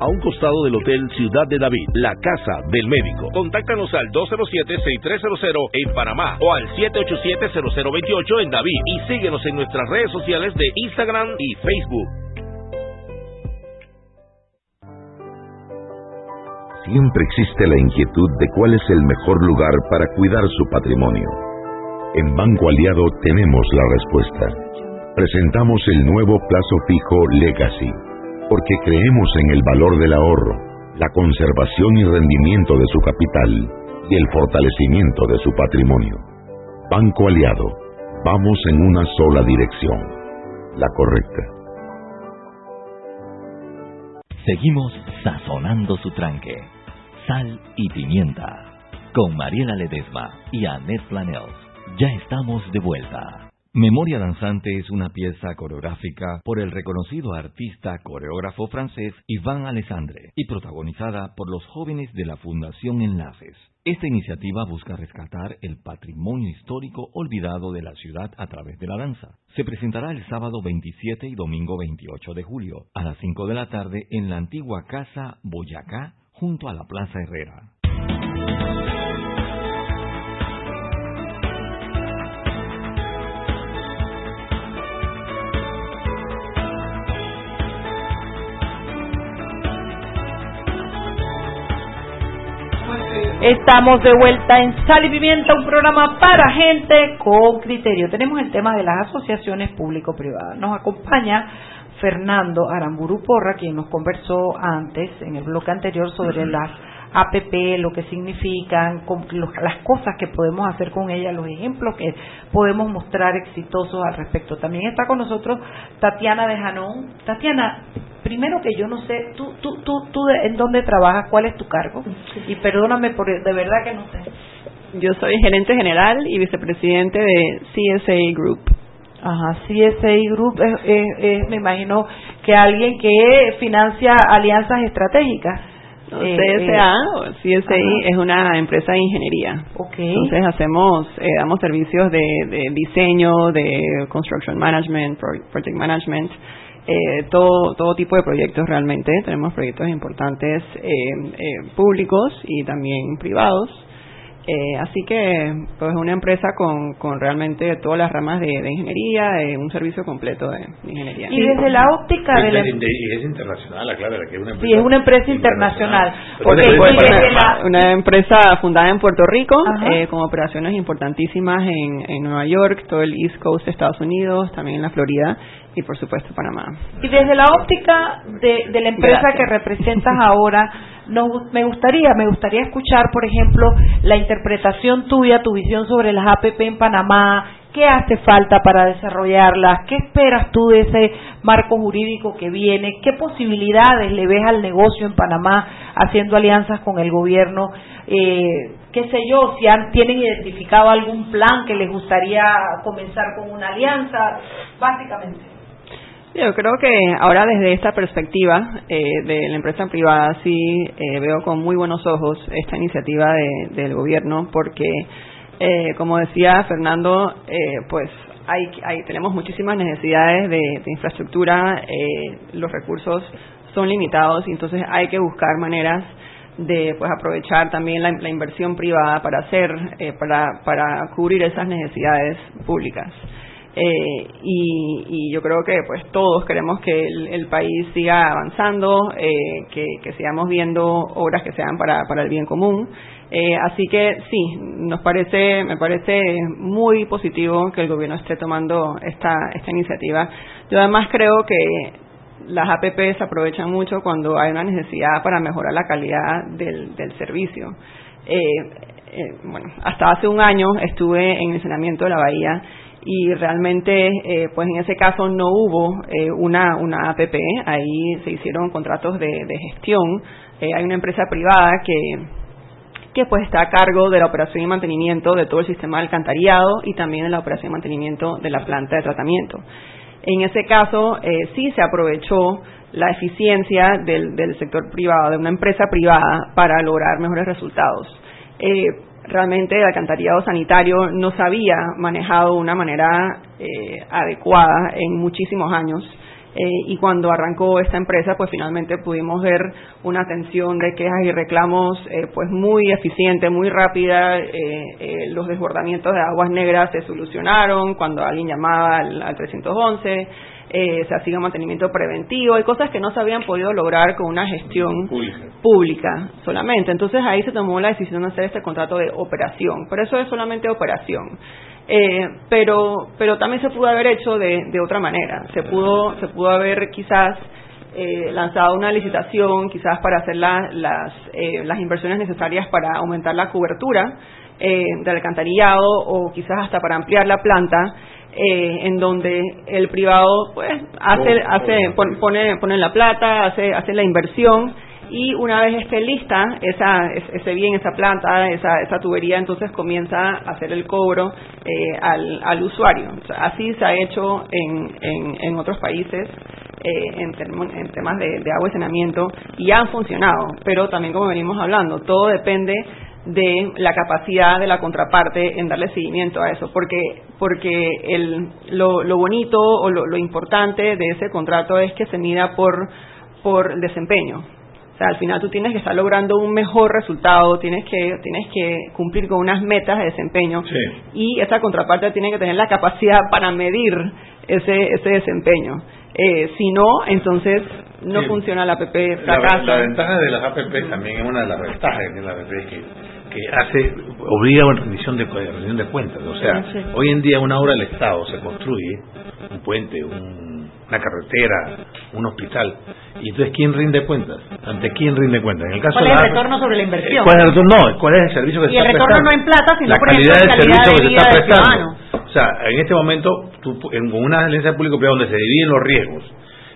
a un costado del Hotel Ciudad de David, la casa del médico. Contáctanos al 207-6300 en Panamá o al 787-0028 en David y síguenos en nuestras redes sociales de Instagram y Facebook. Siempre existe la inquietud de cuál es el mejor lugar para cuidar su patrimonio. En Banco Aliado tenemos la respuesta. Presentamos el nuevo plazo fijo Legacy, porque creemos en el valor del ahorro, la conservación y rendimiento de su capital y el fortalecimiento de su patrimonio. Banco Aliado, vamos en una sola dirección, la correcta. Seguimos sazonando su tranque. Sal y pimienta. Con Mariela Ledesma y Annette Planels. Ya estamos de vuelta. Memoria Danzante es una pieza coreográfica por el reconocido artista coreógrafo francés Ivan Alessandre y protagonizada por los jóvenes de la Fundación Enlaces. Esta iniciativa busca rescatar el patrimonio histórico olvidado de la ciudad a través de la danza. Se presentará el sábado 27 y domingo 28 de julio a las 5 de la tarde en la antigua Casa Boyacá junto a la Plaza Herrera. Estamos de vuelta en Sal y Pimienta, un programa para gente con criterio. Tenemos el tema de las asociaciones público-privadas. Nos acompaña Fernando Aramburu Porra, quien nos conversó antes, en el bloque anterior, sobre las APP, lo que significan, con los- las cosas que podemos hacer con ellas, los ejemplos que podemos mostrar exitosos al respecto. También está con nosotros Tatiana de Janón. Tatiana, primero que yo no sé, tú, tú, tú, tú de- en dónde trabajas, cuál es tu cargo, y perdóname por de verdad que no sé. Yo soy gerente general y vicepresidente de CSA Group. Ajá, CSA Group, es- es- es, me imagino que alguien que financia alianzas estratégicas. Eh, CSA eh, o CSI ajá. es una empresa de ingeniería. Entonces hacemos, eh, damos servicios de, de diseño, de construction management, pro- project management, eh, todo, todo tipo de proyectos realmente. Tenemos proyectos importantes eh, eh, públicos y también privados. Eh, así que, pues, una empresa con, con realmente todas las ramas de, de ingeniería, un servicio completo de, de ingeniería. Y desde la óptica de la... Y es internacional, aclara que es una empresa. Sí, es una empresa internacional. Desde la- Una empresa fundada en Puerto Rico, eh, con operaciones importantísimas en, en Nueva York, todo el East Coast de Estados Unidos, también en la Florida y por supuesto Panamá. Y desde la óptica de, de la empresa Gracias. que representas ahora, [LAUGHS] me gustaría, me gustaría escuchar, por ejemplo, la interpretación tuya, tu visión sobre las APP en Panamá, qué hace falta para desarrollarlas, qué esperas tú de ese marco jurídico que viene, qué posibilidades le ves al negocio en Panamá haciendo alianzas con el gobierno, eh, qué sé yo, si han, tienen identificado algún plan que les gustaría comenzar con una alianza, básicamente. Yo creo que ahora desde esta perspectiva eh, de la empresa privada sí eh, veo con muy buenos ojos esta iniciativa de- del gobierno porque, eh, como decía Fernando, eh, pues hay, tenemos muchísimas necesidades de, de infraestructura, los recursos son limitados y entonces hay que buscar maneras de pues aprovechar también la, la inversión privada para hacer para para cubrir esas necesidades públicas eh, y, yo creo que pues todos queremos que el, el país siga avanzando eh, que, sigamos viendo obras que sean para, para el bien común eh, así que sí nos parece me parece muy positivo que el gobierno esté tomando esta esta iniciativa yo además creo que las APP se aprovechan mucho cuando hay una necesidad para mejorar la calidad del, del servicio. Eh, bueno, hasta hace un año estuve en el saneamiento de la bahía y realmente, eh, pues en ese caso no hubo eh, una, una APP, ahí se hicieron contratos de, gestión. Eh, hay una empresa privada que, que pues está a cargo de la operación y mantenimiento de todo el sistema de alcantarillado y también de la operación y mantenimiento de la planta de tratamiento. En ese caso, eh, sí se aprovechó la eficiencia del, del, sector privado, de una empresa privada, para lograr mejores resultados. Eh, realmente el alcantarillado sanitario no se había manejado de una manera eh, adecuada en muchísimos años. Eh, y cuando arrancó esta empresa pues finalmente pudimos ver una atención de quejas y reclamos eh, pues muy eficiente, muy rápida, eh, eh, los desbordamientos de aguas negras se solucionaron cuando alguien llamaba al, al 311, eh, se hacía mantenimiento preventivo, hay cosas que no se habían podido lograr con una gestión Pública. pública solamente. Entonces ahí se tomó la decisión de hacer este contrato de operación, pero eso es solamente operación. Eh, pero pero también se pudo haber hecho de, de otra manera. Se pudo se pudo haber quizás eh, lanzado una licitación, quizás para hacer la, las eh, las inversiones necesarias para aumentar la cobertura eh, del alcantarillado o quizás hasta para ampliar la planta eh, en donde el privado pues hace hace pon- pone pone la plata hace hace la inversión y una vez esté lista esa ese bien esa planta esa esa tubería entonces comienza a hacer el cobro eh, al, al usuario. O sea, así se ha hecho en en, en otros países eh, en, termo- en temas de, de agua y saneamiento y han funcionado pero también como venimos hablando todo depende de la capacidad de la contraparte en darle seguimiento a eso, porque porque el, lo, lo bonito o lo, lo importante de ese contrato es que se mida por por desempeño. O sea, al final tú tienes que estar logrando un mejor resultado, tienes que tienes que cumplir con unas metas de desempeño y esa contraparte tiene que tener la capacidad para medir ese ese desempeño. Eh, si no, entonces no Sí. funciona la APP, La, fracasa. la ventaja de las APP también es una de las ventajas tiene la APP es que, que hace obliga a una rendición de, rendición de cuentas. O sea, Sí. hoy en día una obra del Estado se construye un puente, un- una carretera, un hospital. Y entonces, ¿quién rinde cuentas? ¿Ante quién rinde cuentas? En el caso ¿Cuál de es el retorno sobre la eh, inversión? ¿Cuál es el retorno? No, ¿cuál es el servicio que Y se el está retorno prestando? no en plata, sino la por calidad ejemplo, del calidad servicio de que se está prestando. O sea, en este momento, tú, en, una alianza público-privada donde se dividen los riesgos,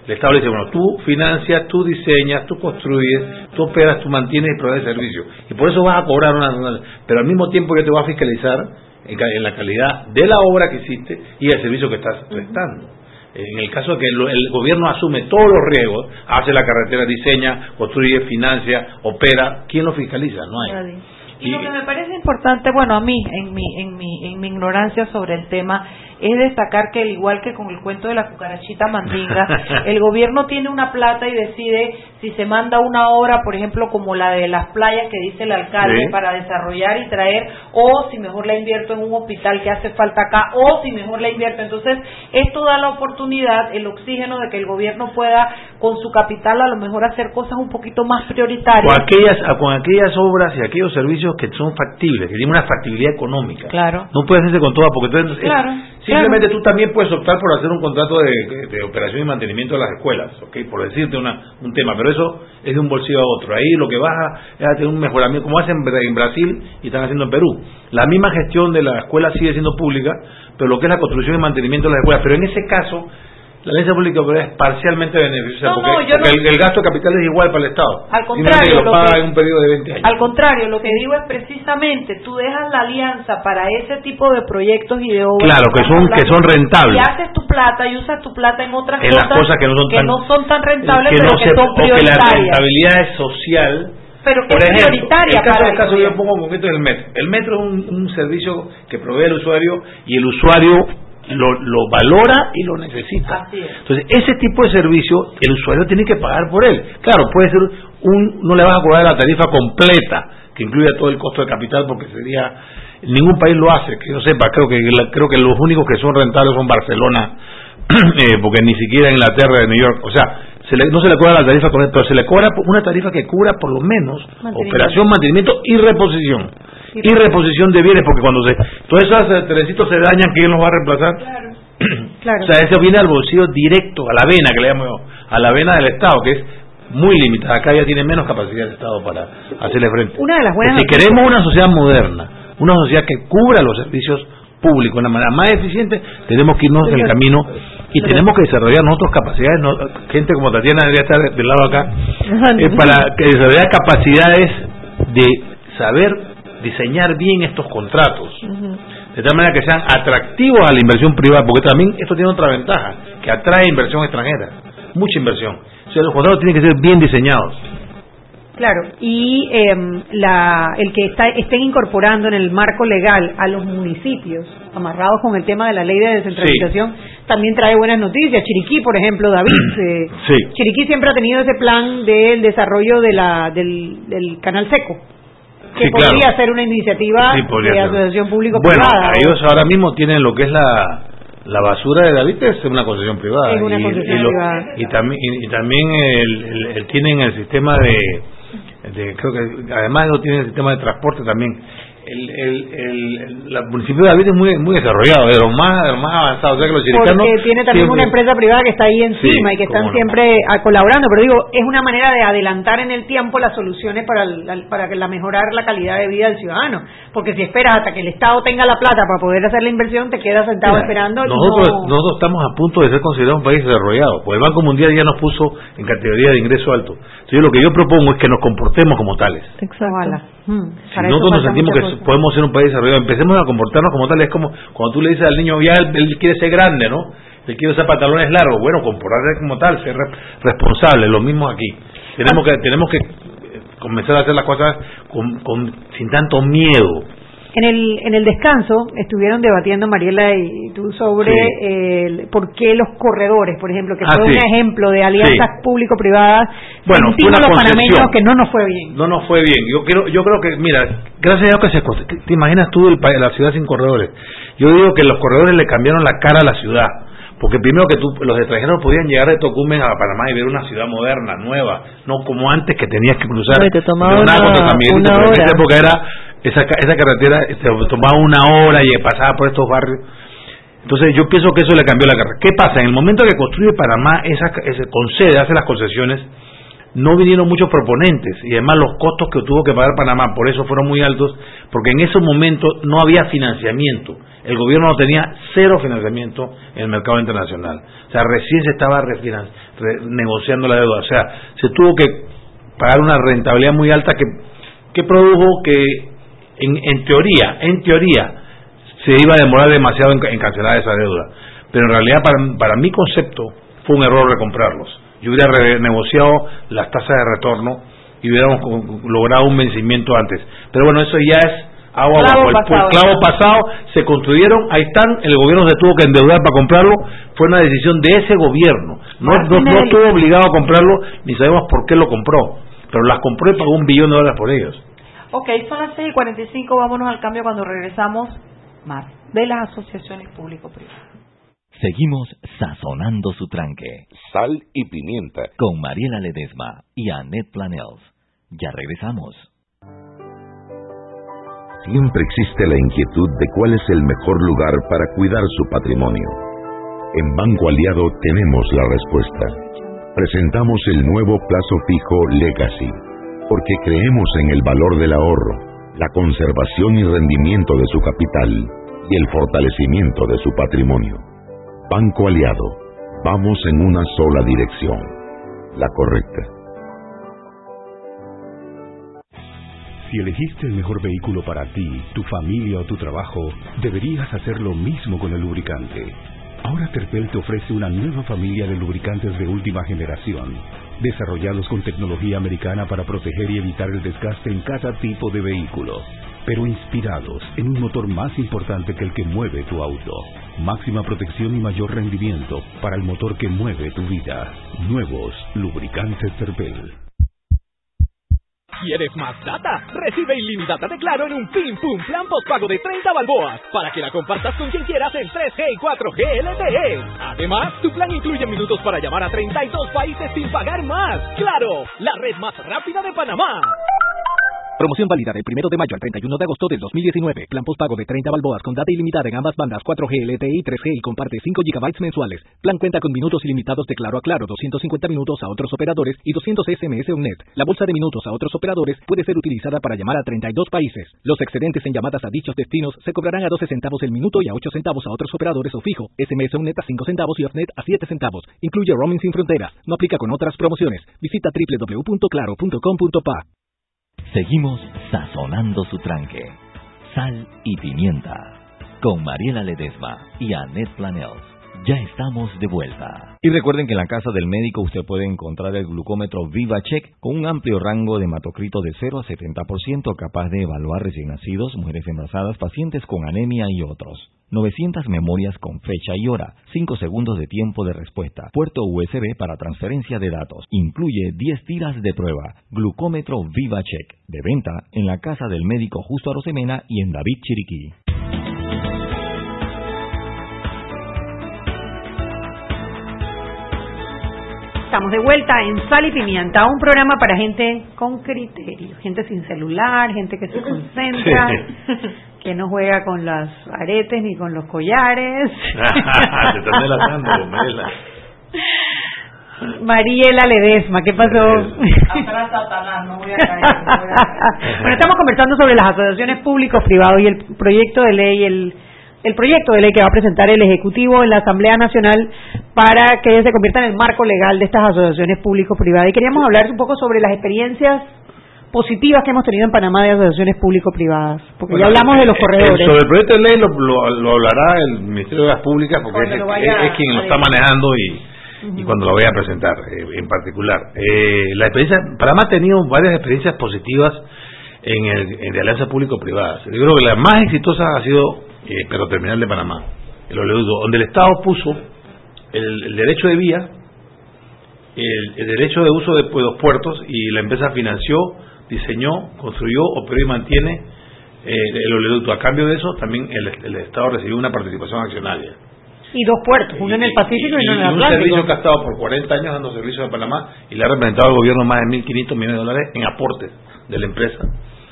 el Estado le dice, bueno, tú financias, tú diseñas, tú construyes, tú operas, tú mantienes y provees servicio. Y por eso vas a cobrar una... una- Pero al mismo tiempo yo te voy a fiscalizar en, la calidad de la obra que hiciste y el servicio que estás prestando. En el caso de que el gobierno asume todos los riesgos, hace la carretera, diseña, construye, financia, opera, ¿quién lo fiscaliza? No hay. Nadie. Y lo que me parece importante, bueno, a mí, en mi, en mi, en mi ignorancia sobre el tema, es destacar que al igual que con el cuento de la cucarachita mandinga, [LAUGHS] el gobierno tiene una plata y decide si se manda una obra, por ejemplo, como la de las playas que dice el alcalde Sí. para desarrollar y traer, o si mejor la invierto en un hospital que hace falta acá, o si mejor la invierto. Entonces, esto da la oportunidad, el oxígeno de que el gobierno pueda, con su capital, a lo mejor hacer cosas un poquito más prioritarias. Con aquellas, con aquellas obras y aquellos servicios que son factibles, que tienen una factibilidad económica. Claro. No puedes hacerse con todas, porque entonces es- Claro, simplemente tú también puedes optar por hacer un contrato de, operación y mantenimiento de las escuelas, ¿ok? por decirte una, un tema, pero eso es de un bolsillo a otro. Ahí lo que vas a, es tener un mejoramiento, como hacen en en Brasil y están haciendo en Perú. La misma gestión de la escuela sigue siendo pública, pero lo que es la construcción y mantenimiento de las escuelas. Pero en ese caso, la alianza pública es parcialmente beneficiosa, No, porque, no, yo porque no- el, el gasto de capital es igual para el Estado. Al contrario, lo lo paga que- en un periodo de 20 años. Al contrario, lo que digo es precisamente, tú dejas la alianza para ese tipo de proyectos y de obras. Claro, que son- que son rentables. Y haces tu plata y usas tu plata en otras en las cosas, cosas que no son tan, son tan rentables, que pero no que se- son o que la prioritarias. rentabilidad es social Pero que por es ejemplo, prioritaria el caso, para el el caso yo pongo un concreto del metro el metro es un, un servicio que provee al usuario y el usuario lo, lo valora y lo necesita. Entonces, ese tipo de servicio el usuario tiene que pagar por él. Claro, puede ser un, no le vas a cobrar la tarifa completa, que incluya todo el costo de capital, porque sería, ningún país lo hace, que yo sepa, creo que, creo que los únicos que son rentables son Barcelona, [CLEARS THROAT] eh, porque ni siquiera Inglaterra, New York, o sea, se le, no se le cobra la tarifa completa, pero se le cobra una tarifa que cubra por lo menos operación, mantenimiento y reposición y reposición de bienes, porque cuando se, todos esos trencitos se dañan, ¿quién los va a reemplazar? [CLEARS THROAT] Claro. O sea, eso viene al bolsillo directo, a la vena, que le llamo yo, a la vena del Estado, que es muy limitada. Acá ya tiene menos capacidad el Estado para hacerle frente. Una de las buenas si queremos una sociedad moderna, una sociedad que cubra los servicios públicos de una manera más eficiente, tenemos que irnos en el camino y tenemos que desarrollar nosotros capacidades, no, gente como Tatiana debería estar del lado acá, eh, para que desarrollar capacidades de saber diseñar bien estos contratos, de tal manera que sean atractivos a la inversión privada, porque también esto tiene otra ventaja, que atrae inversión extranjera, mucha inversión. O sea, los contratos tienen que ser bien diseñados. Claro, y em, la, el que está, estén incorporando en el marco legal a los municipios, amarrados con el tema de la ley de descentralización, también trae buenas noticias. Chiriquí, por ejemplo, David. [CLEARS THROAT] Eh, sí. Chiriquí siempre ha tenido ese plan del desarrollo de la, del, del canal seco que Sí, podría claro. ser una iniciativa de ser. asociación Bueno, público-privada. ellos ahora mismo tienen lo que es la, la basura de David, es una concesión privada. Es una y, concesión y lo- privada. y también, y, y también el, el- el- tienen el sistema de, de- creo que además lo tienen el sistema de transporte también. El, el, el, el- la- el municipio de David es muy muy desarrollado, de los más, de los más avanzados. O sea que los porque tiene también siempre- una empresa privada que está ahí encima Sí, y que están no. siempre ah, colaborando, pero digo, es una manera de adelantar en el tiempo las soluciones para el- para que la mejorar la calidad de vida del ciudadano, porque si esperas hasta que el Estado tenga la plata para poder hacer la inversión, te quedas sentado Mira, esperando Nosotros, no- nosotros estamos a punto de ser considerados un país desarrollado, porque el Banco Mundial ya nos puso en categoría de ingreso alto. Entonces, lo que yo propongo es que nos comportemos como tales. Ojalá. Hmm, Si nosotros nos sentimos que. Podemos ser un país desarrollado, empecemos a comportarnos como tales. Es como cuando tú le dices al niño, ya él, quiere ser grande, ¿no? Él quiere usar pantalones largos. Bueno, comportarse como tal, ser re- responsable, lo mismo aquí. Tenemos que tenemos que comenzar a hacer las cosas con, con- sin tanto miedo. En el, en el descanso estuvieron debatiendo Mariela y tú sobre Sí. el, por qué los corredores, por ejemplo, que Ah, fue sí. un ejemplo de alianzas público-privadas. Bueno, fue Sentimos una los panameños que no nos fue bien. No nos fue bien. Yo creo, yo creo que, mira, gracias a Dios que se, ¿te imaginas tú el, la ciudad sin corredores? Yo digo que los corredores le cambiaron la cara a la ciudad. Porque primero que tú, los extranjeros podían llegar de Tocumen a Panamá y ver una ciudad moderna, nueva, no como antes que tenías que cruzar. No, y te tomaba una- una pero en esa hora. época era, esa, esa carretera te tomaba una hora y pasaba por estos barrios. Entonces yo pienso que eso le cambió la carrera. ¿Qué pasa? En el momento que construye Panamá, esa, ese concede, hace las concesiones, no vinieron muchos proponentes y además los costos que tuvo que pagar Panamá por eso fueron muy altos porque en ese momento no había financiamiento. El gobierno no tenía cero financiamiento en el mercado internacional. O sea, recién se estaba negociando la deuda. O sea, se tuvo que pagar una rentabilidad muy alta que, que produjo que en, en teoría, en teoría, se iba a demorar demasiado en, en cancelar esa deuda. Pero en realidad, para, para mi concepto, fue un error recomprarlos. Yo hubiera renegociado las tasas de retorno y hubiéramos logrado un vencimiento antes. Pero bueno, eso ya es agua Clavo bajo el, pasado. clavo pasado. Se construyeron, ahí están, el gobierno se tuvo que endeudar para comprarlo. Fue una decisión de ese gobierno. No, no, estuvo obligado a comprarlo, ni sabemos por qué lo compró. Pero las compró y pagó un billón de dólares por ellos. Ok, son las 6 y 45, vámonos al cambio cuando regresamos más de las asociaciones público-privadas. Seguimos sazonando su tranque. Sal y pimienta. Con Mariela Ledesma y Annette Planels. Ya regresamos. Siempre existe la inquietud de cuál es el mejor lugar para cuidar su patrimonio. En Banco Aliado tenemos la respuesta. Presentamos el nuevo plazo fijo Legacy, porque creemos en el valor del ahorro, la conservación y rendimiento de su capital y el fortalecimiento de su patrimonio. Banco Aliado, vamos en una sola dirección, la correcta. Si elegiste el mejor vehículo para ti, tu familia o tu trabajo, deberías hacer lo mismo con el lubricante. Ahora Terpel te ofrece una nueva familia de lubricantes de última generación, desarrollados con tecnología americana para proteger y evitar el desgaste en cada tipo de vehículo, pero inspirados en un motor más importante que el que mueve tu auto. máxima protección y mayor rendimiento para el motor que mueve tu vida. Nuevos lubricantes Terpel. ¿Quieres más data? Recibe ilimitada de Claro en un Pim Pum Plan Postpago de 30 balboas para que la compartas con quien quieras en 3G y 4G LTE. Además, tu plan incluye minutos para llamar a 32 países sin pagar más. ¡Claro! La red más rápida de Panamá. Promoción válida del 1 de mayo al 31 de agosto del 2019. Plan postpago de 30 balboas con data ilimitada en ambas bandas 4G, LTE y 3G y comparte 5 GB mensuales. Plan cuenta con minutos ilimitados de Claro a Claro, 250 minutos a otros operadores y 200 SMS UNET. La bolsa de minutos a otros operadores puede ser utilizada para llamar a 32 países. Los excedentes en llamadas a dichos destinos se cobrarán a 12 centavos el minuto y a 8 centavos a otros operadores o fijo. SMS UNET a 5 centavos y OFNET a 7 centavos. Incluye roaming sin fronteras. No aplica con otras promociones. Visita www.claro.com.pa. Seguimos sazonando su tranque. Sal y pimienta. Con Mariela Ledesma y Annette Planels. Ya estamos de vuelta. Y recuerden que en la casa del médico usted puede encontrar el glucómetro VivaCheck con un amplio rango de hematocrito de 0 a 70% capaz de evaluar recién nacidos, mujeres embarazadas, pacientes con anemia y otros. 900 memorias con fecha y hora, 5 segundos de tiempo de respuesta, puerto USB para transferencia de datos, incluye 10 tiras de prueba, glucómetro VivaCheck, de venta en la casa del médico Justo Arosemena y en David Chiriquí. Estamos de vuelta en Sal y Pimienta, un programa para gente con criterio, gente sin celular, gente que se concentra, que no juega con los aretes ni con los collares. [LAUGHS] Estás relatando, Mariela. Mariela Ledesma, ¿qué pasó? Atrás Satanás, no voy a caer. no voy a caer. Bueno, estamos conversando sobre las asociaciones públicos-privados y el proyecto de ley, el, el proyecto de ley que va a presentar el Ejecutivo en la Asamblea Nacional para que se convierta en el marco legal de estas asociaciones público-privadas. Y queríamos hablar un poco sobre las experiencias positivas que hemos tenido en Panamá de asociaciones público-privadas, porque ya hablamos de los Eh, corredores. Sobre el proyecto de ley lo, lo- lo hablará el Ministerio de las Públicas porque es, quien lo está manejando y, y cuando lo vaya a presentar eh, en particular. Eh, la experiencia, Panamá ha tenido varias experiencias positivas en el en de alianzas público-privadas. Yo creo que la más exitosa ha sido eh, Petroterminal de Panamá, el oleoducto, donde el Estado puso el, el derecho de vía, el, el derecho de uso de pues, los puertos y la empresa financió, diseñó, construyó, operó y mantiene eh, el oleoducto. A cambio de eso, también el, el Estado recibió una participación accionaria. Y dos puertos, uno en el Pacífico y, Y, uno en el un servicio Atlántico. que ha estado por 40 años dando servicio a Panamá y le ha representado al gobierno más de 1.500 millones de dólares en aportes de la empresa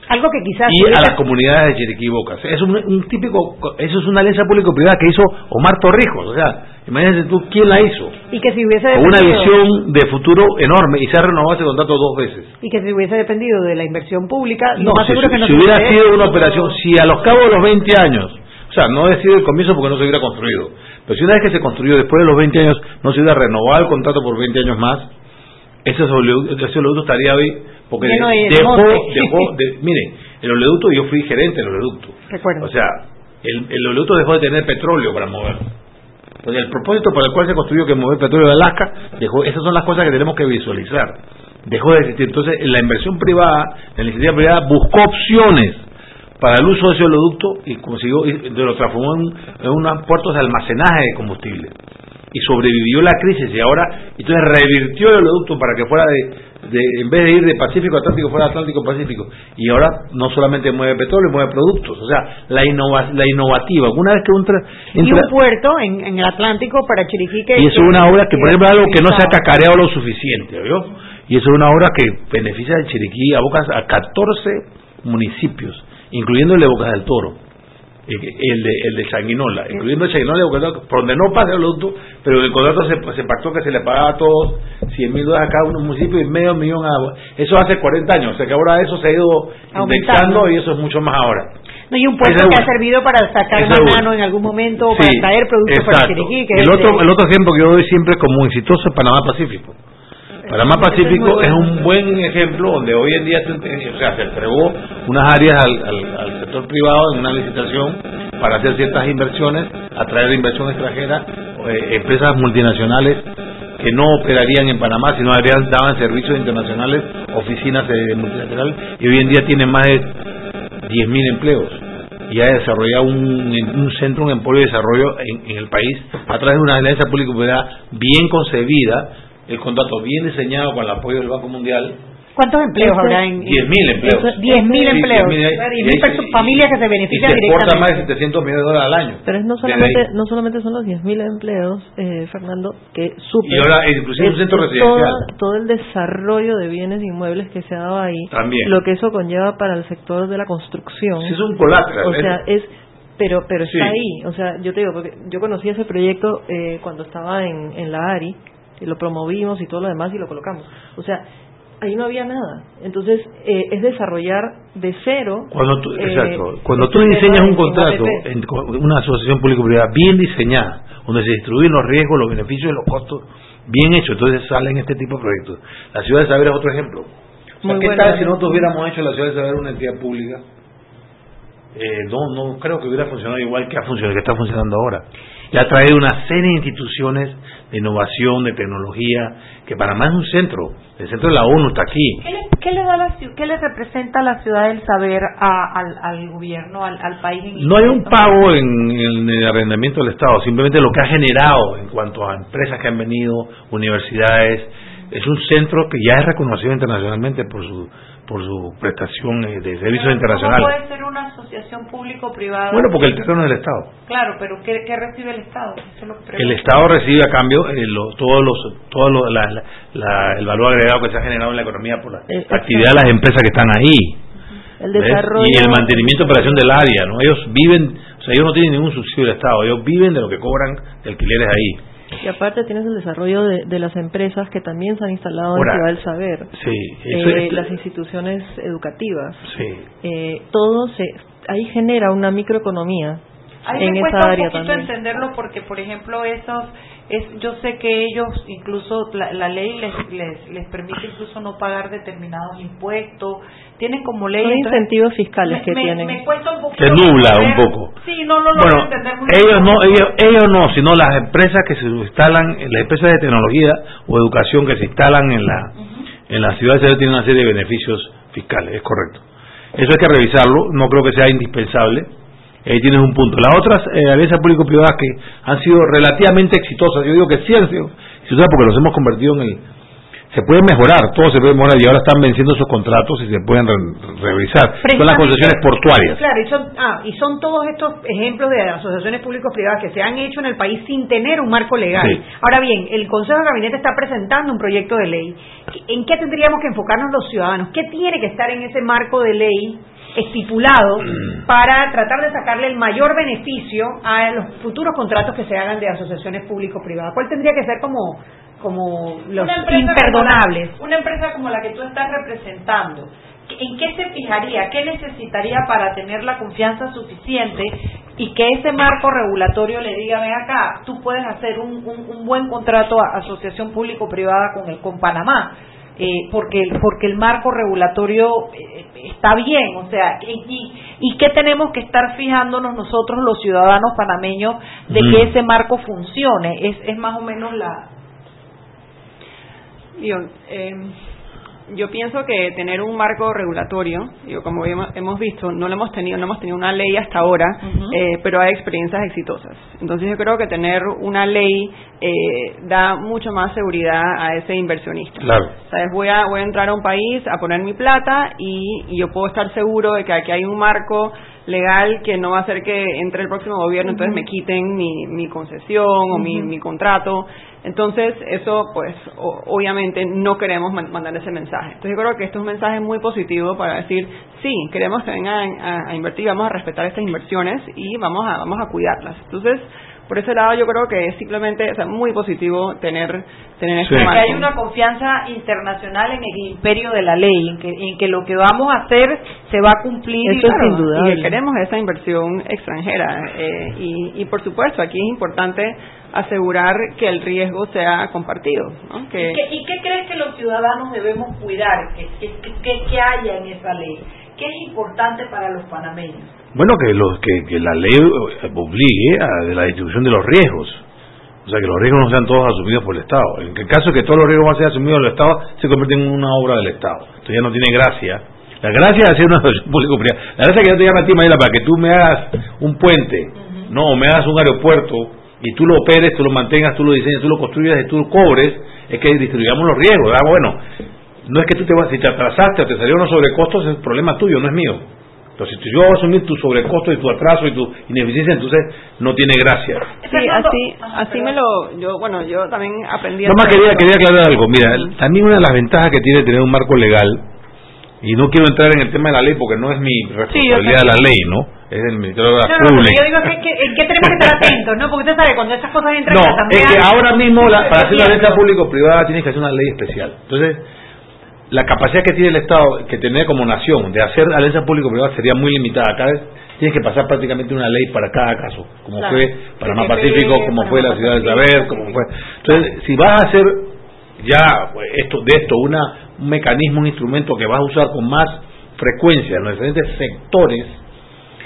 Algo que quizás y a las comunidades de Chiriquí y Bocas. Es un, un típico, eso es una alianza público-privada que hizo Omar Torrijos. O sea, imagínate tú quién la hizo. y que si hubiese Con una visión de futuro enorme y se ha renovado ese contrato dos veces. y que si hubiese dependido de la inversión pública, No, más si, seguro es que no si se hubiera sido una operación, si a los cabos de los 20 años, o sea, no ha sido el comienzo porque no se hubiera construido, pero si una vez que se construyó después de los 20 años, no se hubiera renovado el contrato por 20 años más, ese oleoducto estaría hoy, porque dejó, dejó, de, mire, el oleoducto, yo fui gerente del oleoducto, Recuerdo. o sea, el, el oleoducto dejó de tener petróleo para mover. Entonces, el propósito por el cual se construyó que mover petróleo de Alaska, dejó, esas son las cosas que tenemos que visualizar. Dejó de existir. Entonces, la inversión privada, la iniciativa privada buscó opciones para el uso de ese oleoducto y consiguió, y lo transformó en, en unos puertos de almacenaje de combustible. Y sobrevivió la crisis y ahora, entonces revirtió el oleoducto para que fuera de, de en vez de ir de Pacífico a Atlántico, fuera Atlántico a Pacífico. Y ahora no solamente mueve petróleo, mueve productos. O sea, la, innova, la innovativa. Una vez que un tra- y entra- un puerto en, en el Atlántico para Chiriquí que y eso es una obra que, por ejemplo, algo que no se ha cacareado lo suficiente, ¿oyó? Y eso es una obra que beneficia al Chiriquí a Bocas a 14 municipios, incluyendo el de Bocas del Toro, el de, el de Sanguinola, incluyendo el Toro, por donde no pasa el otro, pero en el contrato se, se pactó que se le pagaba a todos 100 mil dólares a cada uno municipio y medio millón a... Eso hace 40 años, o sea que ahora eso se ha ido Aumentando. indexando y eso es mucho más ahora. No, y un puerto Esa que ha servido para sacar Esa una. banano en algún momento, para Sí, traer productos para exacto. Chiriquí. Que el, otro, de- el otro ejemplo que yo doy siempre como exitoso es Panamá Pacífico. Panamá Pacífico es un buen ejemplo donde hoy en día se entregó unas áreas al, sector privado en una licitación para hacer ciertas inversiones, atraer inversión extranjera, eh, empresas multinacionales que no operarían en Panamá, sino harían- daban servicios internacionales, oficinas eh, multinacionales, y hoy en día tienen más de 10.000 empleos. y haya desarrollado un, centro, un emporio de desarrollo en, en el país a través de una alianza público-privada bien concebida, el contrato bien diseñado con el apoyo del Banco Mundial ¿Cuántos empleos Eso- habrá en...? 10.000 empleos. Eso, 10.000 Sí, empleos. 10.000 hay- Claro, y y mil hay- perso- y- familias que se y benefician se exporta más de directamente. 700 millones de dólares al año. Pero es no solamente, no solamente son los 10.000 empleos, eh, Fernando, que supe. Y ahora, inclusive un centro es residencial. toda- todo el desarrollo de bienes inmuebles que se ha dado ahí. También. Lo que eso conlleva para el sector de la construcción. Sí, es un colateral, O sea, es. Pero, pero está Sí. ahí. O sea, yo te digo, porque yo conocí ese proyecto eh, cuando estaba en, en la ARI, y lo promovimos y todo lo demás y lo colocamos. O sea, ahí no había nada. Entonces, eh, es desarrollar de cero. Cuando tú, eh, exacto, cuando tú diseñas un contrato, en, una asociación público-privada bien diseñada, donde se distribuyen los riesgos, los beneficios y los costos, bien hecho, entonces salen este tipo de proyectos. La ciudad de Saber es otro ejemplo. O sea, Muy ¿Qué buena, tal si ¿no? nosotros hubiéramos hecho la ciudad de Saber una entidad pública? Eh, no, no creo que hubiera funcionado igual que ha funcionado, que está funcionando ahora. Ya ha traído una serie de instituciones de innovación, de tecnología, que Panamá es un centro, el centro de la ONU está aquí. ¿Qué le, qué le da la, qué le representa la ciudad del saber a- al, al gobierno, al, al país? En No hay un pago en, en el arrendamiento del Estado, simplemente lo que ha generado en cuanto a empresas que han venido, universidades, es un centro que ya es reconocido internacionalmente por su por su prestación eh, de servicios ¿Cómo internacionales. puede ser una asociación público-privada? Bueno, porque el terreno es del Estado. Claro, pero ¿qué, qué recibe el Estado? Eso es lo que El. Estado recibe a cambio eh, lo- todos los todos los- la- la- la- el valor agregado que se ha generado en la economía por la Eh, actividad de las empresas que están ahí. El ¿ves? desarrollo. Y el mantenimiento y operación del área, ¿no? Ellos viven, o sea, ellos no tienen ningún subsidio del Estado, ellos viven de lo que cobran de alquileres ahí. Y aparte tienes el desarrollo de, de las empresas que también se han instalado Ahora, en Ciudad del Saber. Sí, eso Eh, es- las instituciones educativas. sí. Eh, todo se ahí genera una microeconomía Ahí en me esa cuesta un área poquito también. entenderlo porque, por ejemplo, esos, es, yo sé que ellos, incluso la, la ley les, les, les permite incluso no pagar determinados impuestos, tienen como ley... Son entonces, incentivos fiscales me, que me- tienen. me cuesta un poquito... Se nubla un poco. Sí, no lo logro Bueno, entender muy ellos bien. no, ellos, ellos no, sino las empresas que se instalan, las empresas de tecnología o educación que se instalan en la en la ciudad de Sevilla tienen una serie de beneficios fiscales, es correcto. Eso hay que revisarlo, no creo que sea indispensable. Ahí tienes un punto. Las otras eh, alianzas público-privadas que han sido relativamente exitosas, yo digo que sí han sido exitosas porque los hemos convertido en el... Se puede mejorar, todo se puede mejorar y ahora están venciendo esos contratos y se pueden re- revisar. Son las concesiones portuarias. Claro, y son, ah, y son todos estos ejemplos de asociaciones públicos-privadas que se han hecho en el país sin tener un marco legal. Sí. Ahora bien, el Consejo de Gabinete está presentando un proyecto de ley. ¿En qué tendríamos que enfocarnos los ciudadanos? ¿Qué tiene que estar en ese marco de ley estipulado Mm. para tratar de sacarle el mayor beneficio a los futuros contratos que se hagan de asociaciones público-privadas? ¿Cuál tendría que ser como, como los Una imperdonables? como la- una empresa como la que tú estás representando, ¿en qué se fijaría? ¿Qué necesitaría para tener la confianza suficiente y que ese marco regulatorio le diga, ven acá, tú puedes hacer un, un- un buen contrato a asociación público-privada con, el- con Panamá? Eh, porque porque el marco regulatorio eh, está bien, o sea, y, y, y qué tenemos que estar fijándonos nosotros los ciudadanos panameños de Mm. que ese marco funcione, es, es más o menos la, Digo, eh, yo pienso que tener un marco regulatorio, digo, como hemos hemos visto, no lo hemos tenido, no hemos tenido una ley hasta ahora, eh, pero hay experiencias exitosas. Entonces yo creo que tener una ley eh, da mucho más seguridad a ese inversionista. Claro. ¿Sabes? Voy a, voy a entrar a un país a poner mi plata y, y yo puedo estar seguro de que aquí hay un marco legal que no va a hacer que entre el próximo gobierno entonces me quiten mi, mi concesión o mi, mi contrato. Entonces, eso, pues, o- obviamente no queremos man- mandar ese mensaje. Entonces, yo creo que esto es un mensaje muy positivo para decir, sí, queremos que vengan a, a invertir, vamos a respetar estas inversiones y vamos a, vamos a cuidarlas. Entonces, por ese lado, yo creo que es simplemente, o sea, muy positivo tener, tener este que marco. hay una confianza internacional en el imperio de la ley, en que, en que lo que vamos a hacer se va a cumplir. y Eso claro. Y que queremos esa inversión extranjera. eh, y, y, por supuesto, aquí es importante asegurar que el riesgo sea compartido. ¿no? Que, ¿Y qué, y qué crees que los ciudadanos debemos cuidar? ¿Qué, qué, qué- qué haya en esa ley? ¿Qué es importante para los panameños? Bueno, que, los, que, que la ley eh, obligue a de la distribución de los riesgos. O sea, que los riesgos no sean todos asumidos por el Estado. En el caso de que todos los riesgos van a ser asumidos por el Estado, se convierte en una obra del Estado. Entonces ya no tiene gracia La gracia de hacer una [LAUGHS] asociación público-privada, la gracia que yo te llame a ti, Mayela, para que tú me hagas un puente, no, o me hagas un aeropuerto, y tú lo operes, tú lo mantengas, tú lo diseñes, tú lo construyas y tú lo cobres, es que distribuyamos los riesgos. Ah, bueno, no es que tú te vas, si te atrasaste o te salieron unos sobrecostos, es problema tuyo, no es mío. Entonces, si yo voy a asumir tu sobrecosto y tu atraso y tu ineficiencia, entonces no tiene gracia. Sí, así, así me lo, yo, bueno, yo también aprendí. a No más quería, quería aclarar algo. Mira, también una de las ventajas que tiene tener un marco legal, y no quiero entrar en el tema de la ley porque no es mi responsabilidad sé. la ley, ¿no? Es del Ministerio de la No, no, yo digo que, que, en qué tenemos que estar atentos, ¿no? Porque usted sabe, cuando esas cosas entran en la No, asamblea... es que ahora mismo la- para hacer una Sí, alianza público-privada tienes que hacer una ley especial. Entonces, la capacidad que tiene el Estado, que tiene como nación, de hacer alianza público-privada sería muy limitada. Cada vez tienes que pasar prácticamente una ley para cada caso, como Claro. fue Panamá PPP, Pacífico, como Panamá fue la Ciudad Pacífico, Saber, como fue. Entonces, si vas a hacer ya pues, esto de esto una un mecanismo, un instrumento que vas a usar con más frecuencia en los diferentes sectores,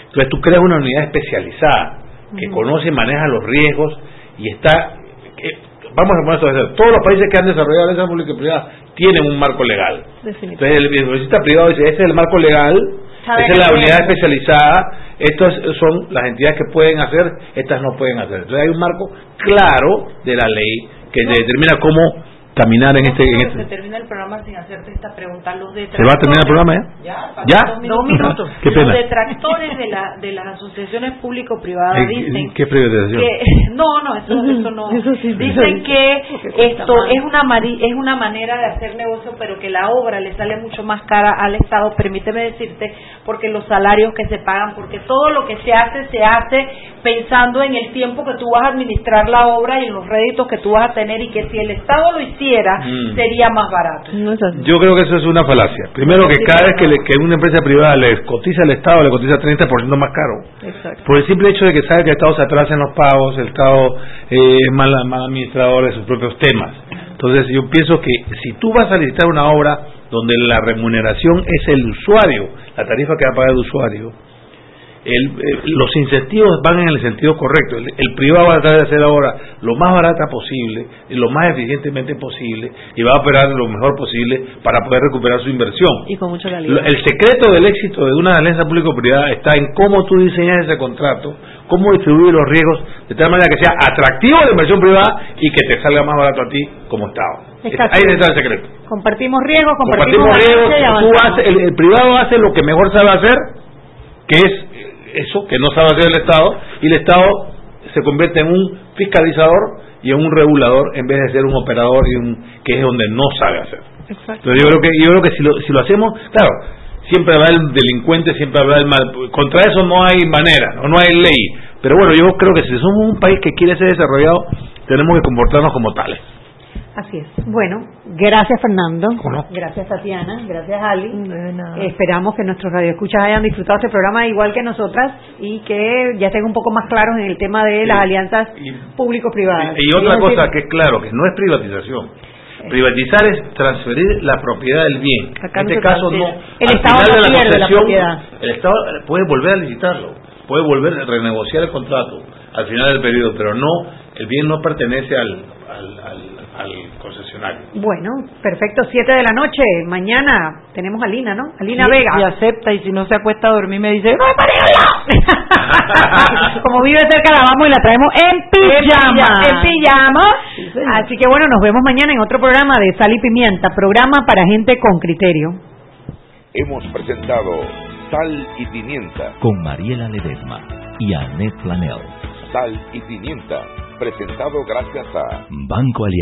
entonces tú creas una unidad especializada que conoce y maneja los riesgos y está vamos a poner cero. todos los países que han desarrollado la alianza pública y privada tienen un marco legal. Entonces el inversionista privado dice este es el marco legal esa es la unidad especializada estas son las entidades que pueden hacer estas no pueden hacer entonces hay un marco claro de la ley que determina cómo caminar en este, en Se este termina el programa sin hacerte esta pregunta. Los ¿Se va a terminar el programa ya? Ya, Dos minutos. Qué pena. Los detractores de, la, de las asociaciones público-privadas dicen ¿Qué privatización? que [LAUGHS] no no eso, eso no sí, dicen que esto es una mari- es una manera de hacer negocio pero que la obra le sale mucho más cara al estado permíteme decirte porque los salarios que se pagan porque todo lo que se hace se hace pensando en el tiempo que tú vas a administrar la obra y en los réditos que tú vas a tener y que si el estado lo hiciera Mm. sería más barato Yo creo que eso es una falacia. Primero que cada vez que, le- que una empresa privada le cotiza al Estado, le cotiza 30% más caro. Exacto. Por el simple hecho de que sabe que el Estado se atrasa en los pagos, el Estado eh, es mal, mal administrador de sus propios temas. Entonces yo pienso que si tú vas a licitar una obra donde la remuneración es el usuario, la tarifa que va a pagar el usuario, el- eh, los incentivos van en el sentido correcto. El, el privado va a tratar de hacer ahora lo más barata posible y lo más eficientemente posible y va a operar lo mejor posible para poder recuperar su inversión. Y con mucha calidad. El secreto del éxito de una alianza público-privada está en cómo tú diseñas ese contrato, cómo distribuyes los riesgos de tal manera que sea atractivo la inversión privada y que te salga más barato a ti como Estado. Exacto. Ahí está el secreto. Compartimos riesgos, compartimos, Compartimos riesgos, tú haces- el, el privado hace lo que mejor sabe hacer, que es eso que no sabe hacer el Estado, y el Estado se convierte en un fiscalizador y en un regulador en vez de ser un operador y un que es donde no sabe hacer. Entonces yo creo que yo creo que si lo, si lo hacemos, claro, siempre habrá el delincuente, siempre habrá el mal. Contra eso no hay manera, no, no hay ley. Pero bueno, yo creo que si somos un país que quiere ser desarrollado, tenemos que comportarnos como tales. Así es. Bueno, gracias Fernando. Gracias Tatiana. Gracias Ali. Esperamos que nuestros radioescuchas hayan disfrutado este programa igual que nosotras y que ya estén un poco más claros en el tema de las alianzas público-privadas. Y otra decir, cosa que es claro, que no es privatización. Privatizar es transferir la propiedad del bien. Acá en este caso no. El Al Estado final no de la pierde la concesión, propiedad. El Estado puede volver a licitarlo, puede volver a renegociar el contrato al final del periodo, pero no, el bien no pertenece al, al, al- al concesionario. Bueno, perfecto, siete de la noche. Mañana tenemos a Lina, ¿no? A Lina Vega. y acepta y si no se acuesta a dormir me dice ¡No me [LAUGHS] Como vive cerca, la vamos y la traemos en pijama. En pijama. Así que bueno, nos vemos mañana en otro programa de Sal y Pimienta, programa para gente con criterio. Hemos presentado Sal y Pimienta. con Mariela Ledesma y Annette Planel. Sal y Pimienta. Presentado gracias a Banco Alianza.